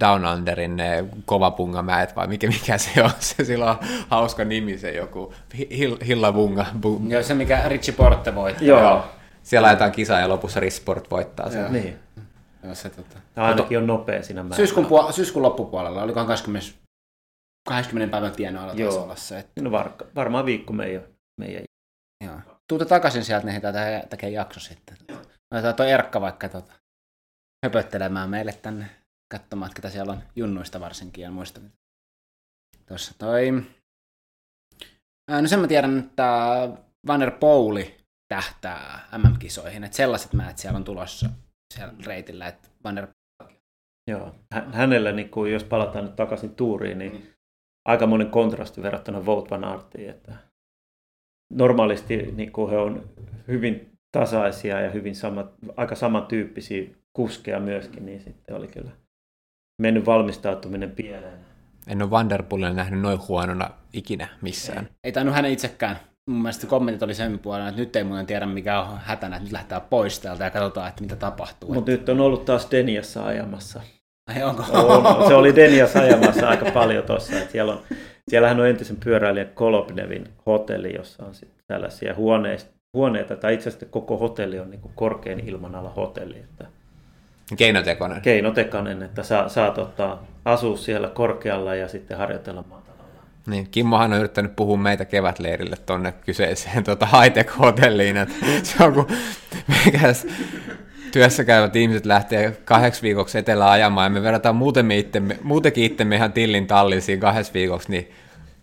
Down Underin ne kovapungamäet, vai mikä, mikä se on, se sillä on hauska nimi, se joku Hill, Hillabunga. Joo, se mikä Richie Porte voittaa. Joo. Siellä laitetaan kisaa ja lopussa Risport voittaa sen. Niin. Joo, se, tota... Tämä ainakin on nopea siinä määrä. Syyskuun, puol- syyskuun loppupuolella, olikohan 20, 20 päivän tienoilla taisi olla se. Että... No var, varmaan viikko meidän. meidän. Joo. Tuuta takaisin sieltä, niin tämä tekee jakso sitten. Otetaan tuo Erkka vaikka tota, höpöttelemään meille tänne katsomaan, että siellä on junnuista varsinkin ja muista. Tuossa toi... No sen mä tiedän, että Vanner Pouli tähtää MM-kisoihin, että sellaiset määt siellä on tulossa siellä reitillä, että Vanner Joo, hänellä, niin kuin, jos palataan nyt takaisin tuuriin, niin aika monen kontrasti verrattuna Vout Van Artiin, että normaalisti niin kuin he on hyvin tasaisia ja hyvin sama, aika samantyyppisiä kuskeja myöskin, niin sitten oli kyllä mennyt valmistautuminen pieleen. En ole Vanderpoolia nähnyt noin huonona ikinä missään. Ei, ei tainnut hänen itsekään. Mun mielestä kommentit oli sen puolella, että nyt ei muuten tiedä mikä on hätänä, että nyt lähtee pois täältä ja katsotaan, että mitä tapahtuu. Mutta nyt on ollut taas Deniassa ajamassa. Ai onko? On, se oli Deniassa ajamassa aika paljon tuossa. Siellä on, siellähän on entisen pyöräilijän Kolobnevin hotelli, jossa on sitten tällaisia huoneista, huoneita, tai itse asiassa koko hotelli on niin kuin korkein ilmanala hotelli. Että Keinotekoinen. Keinotekoinen, että saa, saat ottaa, asua siellä korkealla ja sitten harjoitella matalalla. Niin, Kimmohan on yrittänyt puhua meitä kevätleirille tuonne kyseiseen tuota high-tech-hotelliin, että se on kun meikäs työssä käyvät ihmiset lähtee kahdeksi viikoksi etelään ajamaan ja me verrataan muuten itsemme, muutenkin itsemme ihan tillin tallisiin kahdessa viikoksi, niin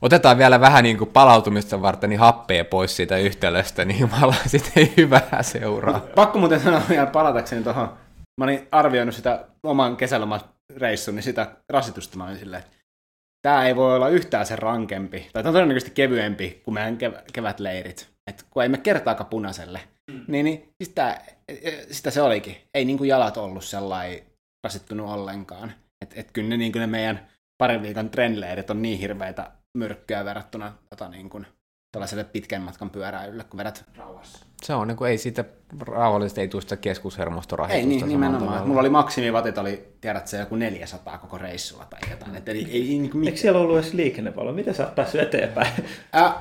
otetaan vielä vähän niin kuin palautumista varten niin happea pois siitä yhtälöstä, niin jumala sitten ei hyvää seuraa. Pakko muuten sanoa vielä palatakseni tuohon mä olin arvioinut sitä oman kesälomareissun, niin sitä rasitusta mä olin silleen, että tämä ei voi olla yhtään se rankempi, tai tämä on todennäköisesti kevyempi kuin meidän kev- kevätleirit. Et kun ei me kertaakaan punaiselle, mm. niin, niin sitä, sitä se olikin. Ei niin kuin jalat ollut sellainen rasittunut ollenkaan. Että et kyllä ne, niin kuin ne meidän parin viikon trendleirit on niin hirveitä myrkkyä verrattuna tota, niin kuin, tällaiselle pitkän matkan pyöräilylle, kun vedät rauhassa. Se on, niin kuin, ei siitä rauhallisesti ei tule sitä keskushermostorahitusta. Ei, niin, nimenomaan. Mulla oli maksimivatit, oli, tiedät se, joku 400 koko reissulla tai jotain. Et ei, ei, niin kuin Eikö siellä ollut edes liikennevalo? Miten sä oot päässyt eteenpäin? Äh,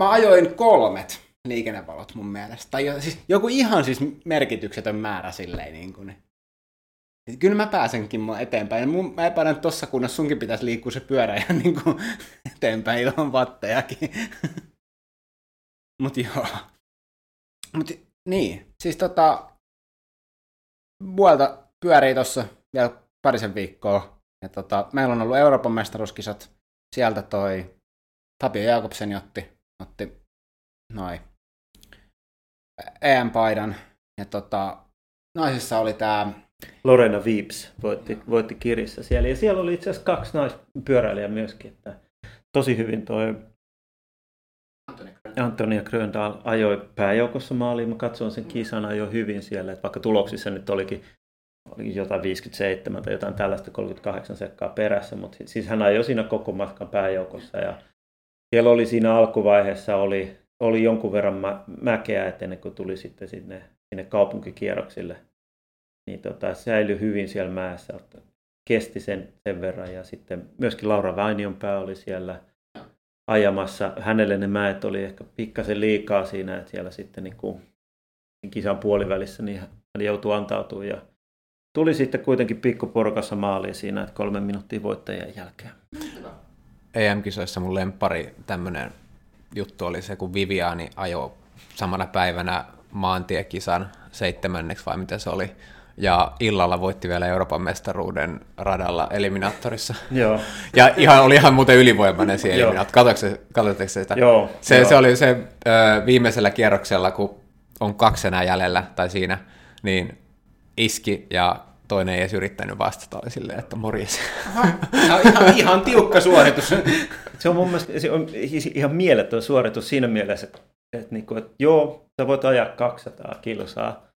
mä ajoin kolmet liikennevalot mun mielestä. Tai jo, siis, joku ihan siis merkityksetön määrä silleen. Niin kuin. Kyllä mä pääsenkin eteenpäin. Mun, mä epäilen, että tossa kunnossa sunkin pitäisi liikkua se pyörä ihan niin kuin eteenpäin ilman vattejakin. Mut joo. Mut niin, siis tota, vuolta pyörii tossa vielä parisen viikkoa. Ja tota, meillä on ollut Euroopan mestaruuskisat. Sieltä toi Tapio Jakobsen otti, otti noin EM-paidan. Ja tota, naisissa oli tää Lorena Viips voitti, voitti kirissä siellä. Ja siellä oli itse asiassa kaksi naispyöräilijää myöskin. Että tosi hyvin toi Antonia Gröndal ajoi pääjoukossa maaliin. Mä katsoin sen kisan ajoi hyvin siellä, että vaikka tuloksissa nyt olikin, oli jotain 57 tai jotain tällaista 38 sekkaa perässä, mutta siis hän ajoi siinä koko matkan pääjoukossa ja siellä oli siinä alkuvaiheessa oli, oli jonkun verran mä, mäkeä, että ennen kuin tuli sitten sinne, sinne kaupunkikierroksille, niin tota, säilyi hyvin siellä mäessä, kesti sen, sen verran ja sitten myöskin Laura Vainionpää oli siellä – ajamassa. Hänelle ne mäet oli ehkä pikkasen liikaa siinä, että siellä sitten niin kuin kisan puolivälissä niin hän joutui antautumaan ja tuli sitten kuitenkin pikkuporukassa maaliin siinä, että kolme minuuttia voittajien jälkeen. EM-kisoissa mun lempari tämmöinen juttu oli se, kun Viviani ajoi samana päivänä maantiekisan seitsemänneksi vai mitä se oli, ja illalla voitti vielä Euroopan mestaruuden radalla eliminaattorissa. Joo. Ja ihan, oli ihan muuten ylivoimainen siihen eliminaattori. Katsotteko sitä? Joo, se, joo. se oli se ö, viimeisellä kierroksella, kun on kaksi enää jäljellä tai siinä, niin iski ja toinen ei edes yrittänyt vastata, oli silleen, että morjes. Ihan, ihan, ihan tiukka suoritus. Se on mun mielestä se on ihan mieletön suoritus siinä mielessä, että, että, niin kuin, että joo, sä voit ajaa 200 kilsaa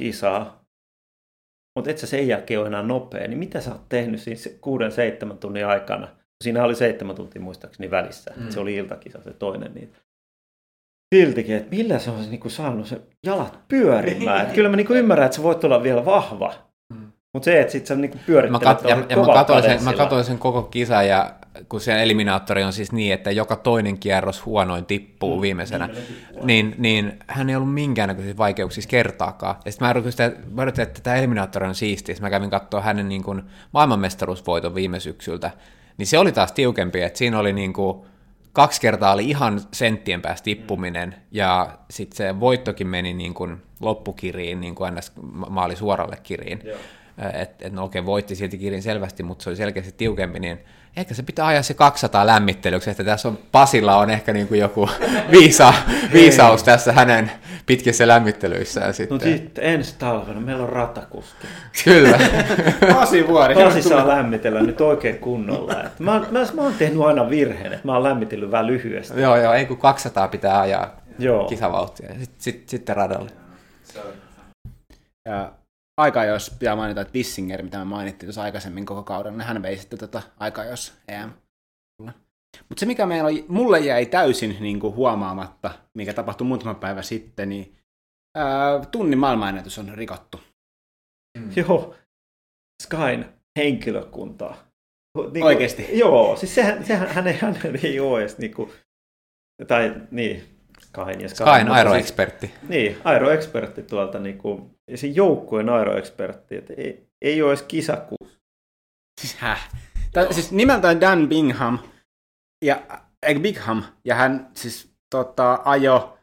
kisaa, mutta et sä sen jälkeen ole enää nopea, niin mitä sä oot tehnyt siinä kuuden, seitsemän tunnin aikana? Siinä oli seitsemän tuntia muistaakseni välissä, mm. se oli iltakisa se toinen. Niin siltikin, että millä se on niin saanut se jalat pyörimään. Että kyllä mä niin kuin ymmärrän, että sä voit olla vielä vahva. Mutta se, että sit sä niin pyörittelet mä kat- ja, ja mä katsoin, sen, mä katsoin sen koko kisa ja kun se eliminaattori on siis niin, että joka toinen kierros huonoin tippuu mm, viimeisenä, niin, niin, niin hän ei ollut minkäännäköisissä vaikeuksissa kertaakaan. Ja sitten mä yritin, mä yritin, että tämä eliminaattori on siisti, mä kävin katsoa hänen niin kuin maailmanmestaruusvoiton viime syksyltä, niin se oli taas tiukempi, että siinä oli niin kuin, kaksi kertaa oli ihan senttien päästä tippuminen, ja sitten se voittokin meni niin kuin loppukiriin, niin kuin ns. maali suoralle kiriin. Että et, no okei, voitti silti kirin selvästi, mutta se oli selkeästi tiukempi, niin ehkä se pitää ajaa se 200 lämmittelyksi, että tässä on, Pasilla on ehkä niin kuin joku viisa, viisaus tässä hänen pitkissä lämmittelyissään sitten. No sitten ensi talvena meillä on ratakuski. Kyllä. Pasi vuori. Pasi saa lämmitellä nyt oikein kunnolla. Että mä, mä, mä oon tehnyt aina virheen, että mä oon lämmitellyt vähän lyhyesti. Joo, joo, ei kun 200 pitää ajaa joo. kisavauhtia ja sitten sit, sitten radalle. Ja aika jos pitää mainita, että Bissinger, mitä mä mainittiin tuossa aikaisemmin koko kauden, niin hän vei sitten tota aika jos EM. Mutta se, mikä meillä oli, mulle jäi täysin niin kuin huomaamatta, mikä tapahtui muutama päivä sitten, niin ää, tunnin maailmanennätys on rikottu. Mm. Joo, Skyn henkilökuntaa. Niin Oikeasti? Joo, siis sehän, sehän hän, ei, hän ei ole edes niin kuin, tai niin, Skyn ja Skyn. Skyn aeroekspertti. Siis, niin, aeroekspertti tuolta, niin kuin, ja se joukkueen aeroekspertti, että ei, ei ole edes kisakuussa. Siis häh? Tää, siis nimeltään Dan Bingham, ja Egg Bigham, ja hän siis tota, ajo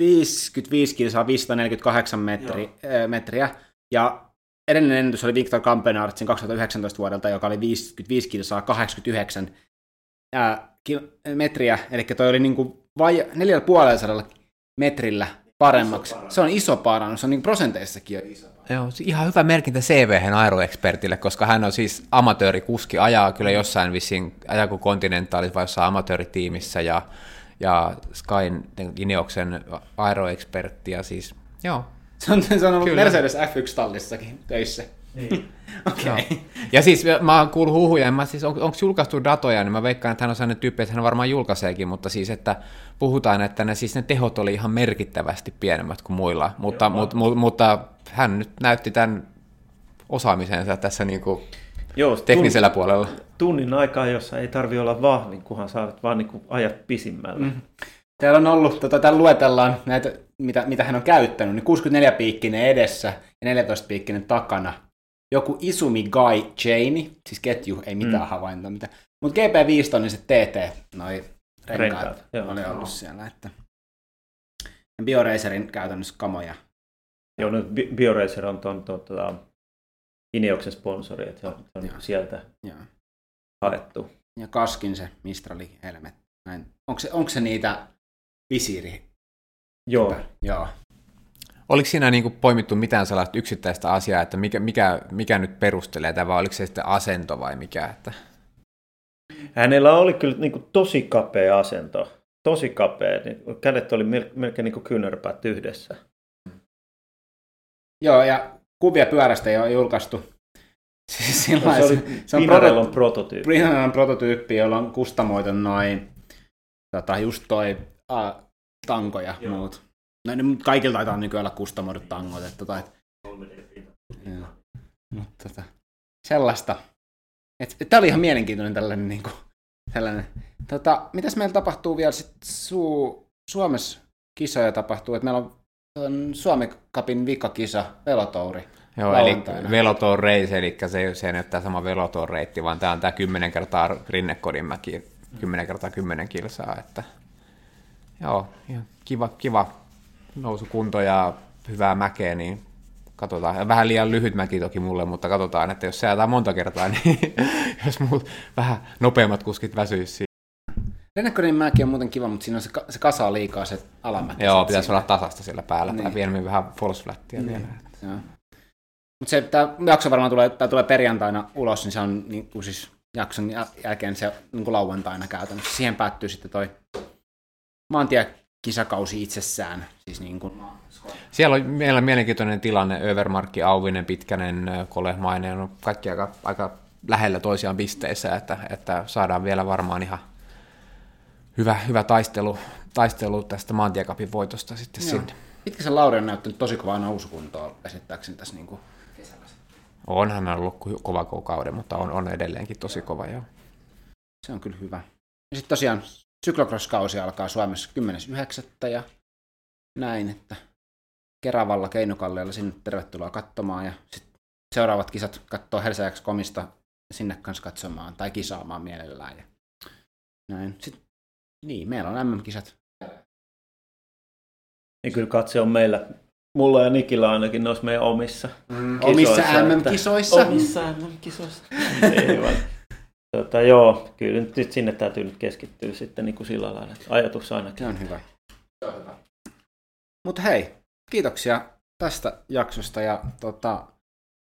55 kilsaa 548 metri, äh, metriä, ja edellinen ennätys oli Victor Kampenartsin 2019 vuodelta, joka oli 55 kilsaa 89 äh, metriä, eli toi oli niinku vai 450 metrillä paremmaksi. Se on iso parannus, se on niin prosenteissakin jo iso. Joo, ihan hyvä merkintä cv aeroexpertille, koska hän on siis amatöörikuski, ajaa kyllä jossain vissiin, ajako Continentalis vai jossain amatööritiimissä ja, ja Skyn Ineoksen aeroexpertti ja siis, joo. Se on, se on ollut kyllä. Mercedes F1-tallissakin töissä. Niin. Okei. Okay. No. Ja siis mä oon kuullut huhuja, mä siis on, onko julkaistu datoja, niin mä veikkaan, että hän on sellainen tyyppi, että hän varmaan julkaiseekin, mutta siis, että puhutaan, että ne, siis ne tehot oli ihan merkittävästi pienemmät kuin muilla, mutta, Joo, mutta, mu, mutta hän nyt näytti tämän osaamisensa tässä niin kuin Joo, teknisellä tunnin, puolella. Tunnin aikaa, jossa ei tarvi olla vahvin, kunhan saavat vaan niin kuin ajat pisimmällä. Mm. Täällä on ollut, tota, täällä luetellaan näitä, mitä, mitä hän on käyttänyt, niin 64-piikkinen edessä ja 14-piikkinen takana joku Isumi Guy Chaini, siis ketju, ei mitään mm. havaintoa, mitä. Mutta GP5 niin se TT, noi renkaat, renkaat joo, oli ollut joo. siellä. Että... BioRacerin käytännössä kamoja. Joo, no BioRacer on tuon tuota, Ineoksen sponsori, että se on, se on joo. sieltä joo. haettu. Ja Kaskin se Mistrali helmet. Näin. Onko, se, onko se niitä visiiri? Joo. Joo. Oliko siinä niin kuin poimittu mitään sellaista yksittäistä asiaa, että mikä, mikä, mikä nyt perustelee tätä, vai oliko se sitten asento vai mikä? Että... Hänellä oli kyllä niin kuin tosi kapea asento. Tosi kapea. Niin kädet oli melkein niin kuin kyynärpäät yhdessä. Joo, ja kuvia pyörästä ei ole julkaistu. Siis no, se oli se on Pinarellon prototyyppi. Pinarellon prototyyppi, jolla on kustamoitu noin, tota, just toi a, tanko ja Joo. muut. No, niin kaikilla taitaa nykyään olla kustamoidut tangot. Että, tota, et, Mutta tota, sellaista. Tämä oli ihan mielenkiintoinen tällainen, niin kuin, tällainen. Tota, mitäs meillä tapahtuu vielä sit Su- Suomessa kisoja tapahtuu, että meillä on, on Suomi Cupin vikakisa, velotouri. Joo, eli Velotour Race, eli se, se ei ole tämä sama Velotour reitti, vaan tämä on tämä 10 kertaa Rinnekodinmäki, 10 kertaa 10 kilsaa, että joo, ihan kiva, kiva nousukunto ja hyvää mäkeä, niin katsotaan. Vähän liian lyhyt mäki toki mulle, mutta katsotaan, että jos se monta kertaa, niin jos muut vähän nopeammat kuskit väsyisi Lennekkonin mäki on muuten kiva, mutta siinä on se, se kasaa liikaa se alamäki. Joo, pitäisi siinä. olla tasasta siellä päällä, niin. tai vielä vähän false flattia Niin. vielä. Mutta se, tämä jakso varmaan tulee, tää tulee perjantaina ulos, niin se on niin kuin siis jakson jäl- jälkeen se niin kuin lauantaina käytännössä. Siihen päättyy sitten toi maantiekisakausi itsessään. Siis niin kuin, Siellä on meillä on mielenkiintoinen tilanne, Övermarkki, Auvinen, Pitkänen, Kolehmainen, on kaikki aika, aika lähellä toisiaan pisteissä, että, että saadaan vielä varmaan ihan hyvä, hyvä taistelu, taistelu tästä maantiekapin voitosta sitten Joo. sinne. Pitkäsen Lauri on näyttänyt tosi kovaa nousukuntoa käsittääkseni tässä niin kuin. Onhan hän ollut kova kuukauden, mutta on, on edelleenkin tosi kova. Joo. Se on kyllä hyvä. Ja sitten tosiaan syklocross-kausi alkaa Suomessa 10.9. ja näin, että Keravalla Keinokallialla sinne tervetuloa katsomaan ja sitten seuraavat kisat katsoo Helsingin komista sinne kanssa katsomaan tai kisaamaan mielellään. Ja näin. Sitten, niin, meillä on MM-kisat. Niin kyllä katse on meillä, mulla ja Nikillä ainakin noissa meidän omissa Mm, omissa kisoissa, että- MM-kisoissa. Omissa MM-kisoissa. Ei vaan. Tota, joo, kyllä nyt, nyt sinne täytyy nyt keskittyä sitten niin kuin sillä lailla, että ajatus ainakin. Se on hyvä. Mutta hei, kiitoksia tästä jaksosta ja tota,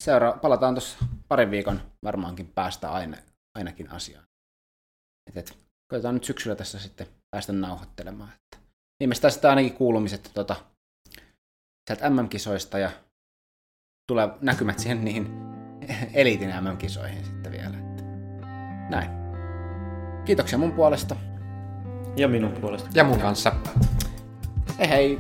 seura- palataan tuossa parin viikon varmaankin päästä aina, ainakin asiaan. Et, et, koitetaan nyt syksyllä tässä sitten päästä nauhoittelemaan. Että viimeistään sitten ainakin kuulumiset tota, sieltä MM-kisoista ja tulee näkymät siihen niihin eliitin MM-kisoihin sitten vielä. Näin. Kiitoksia mun puolesta. Ja minun puolesta. Ja mun kanssa. Hei hei!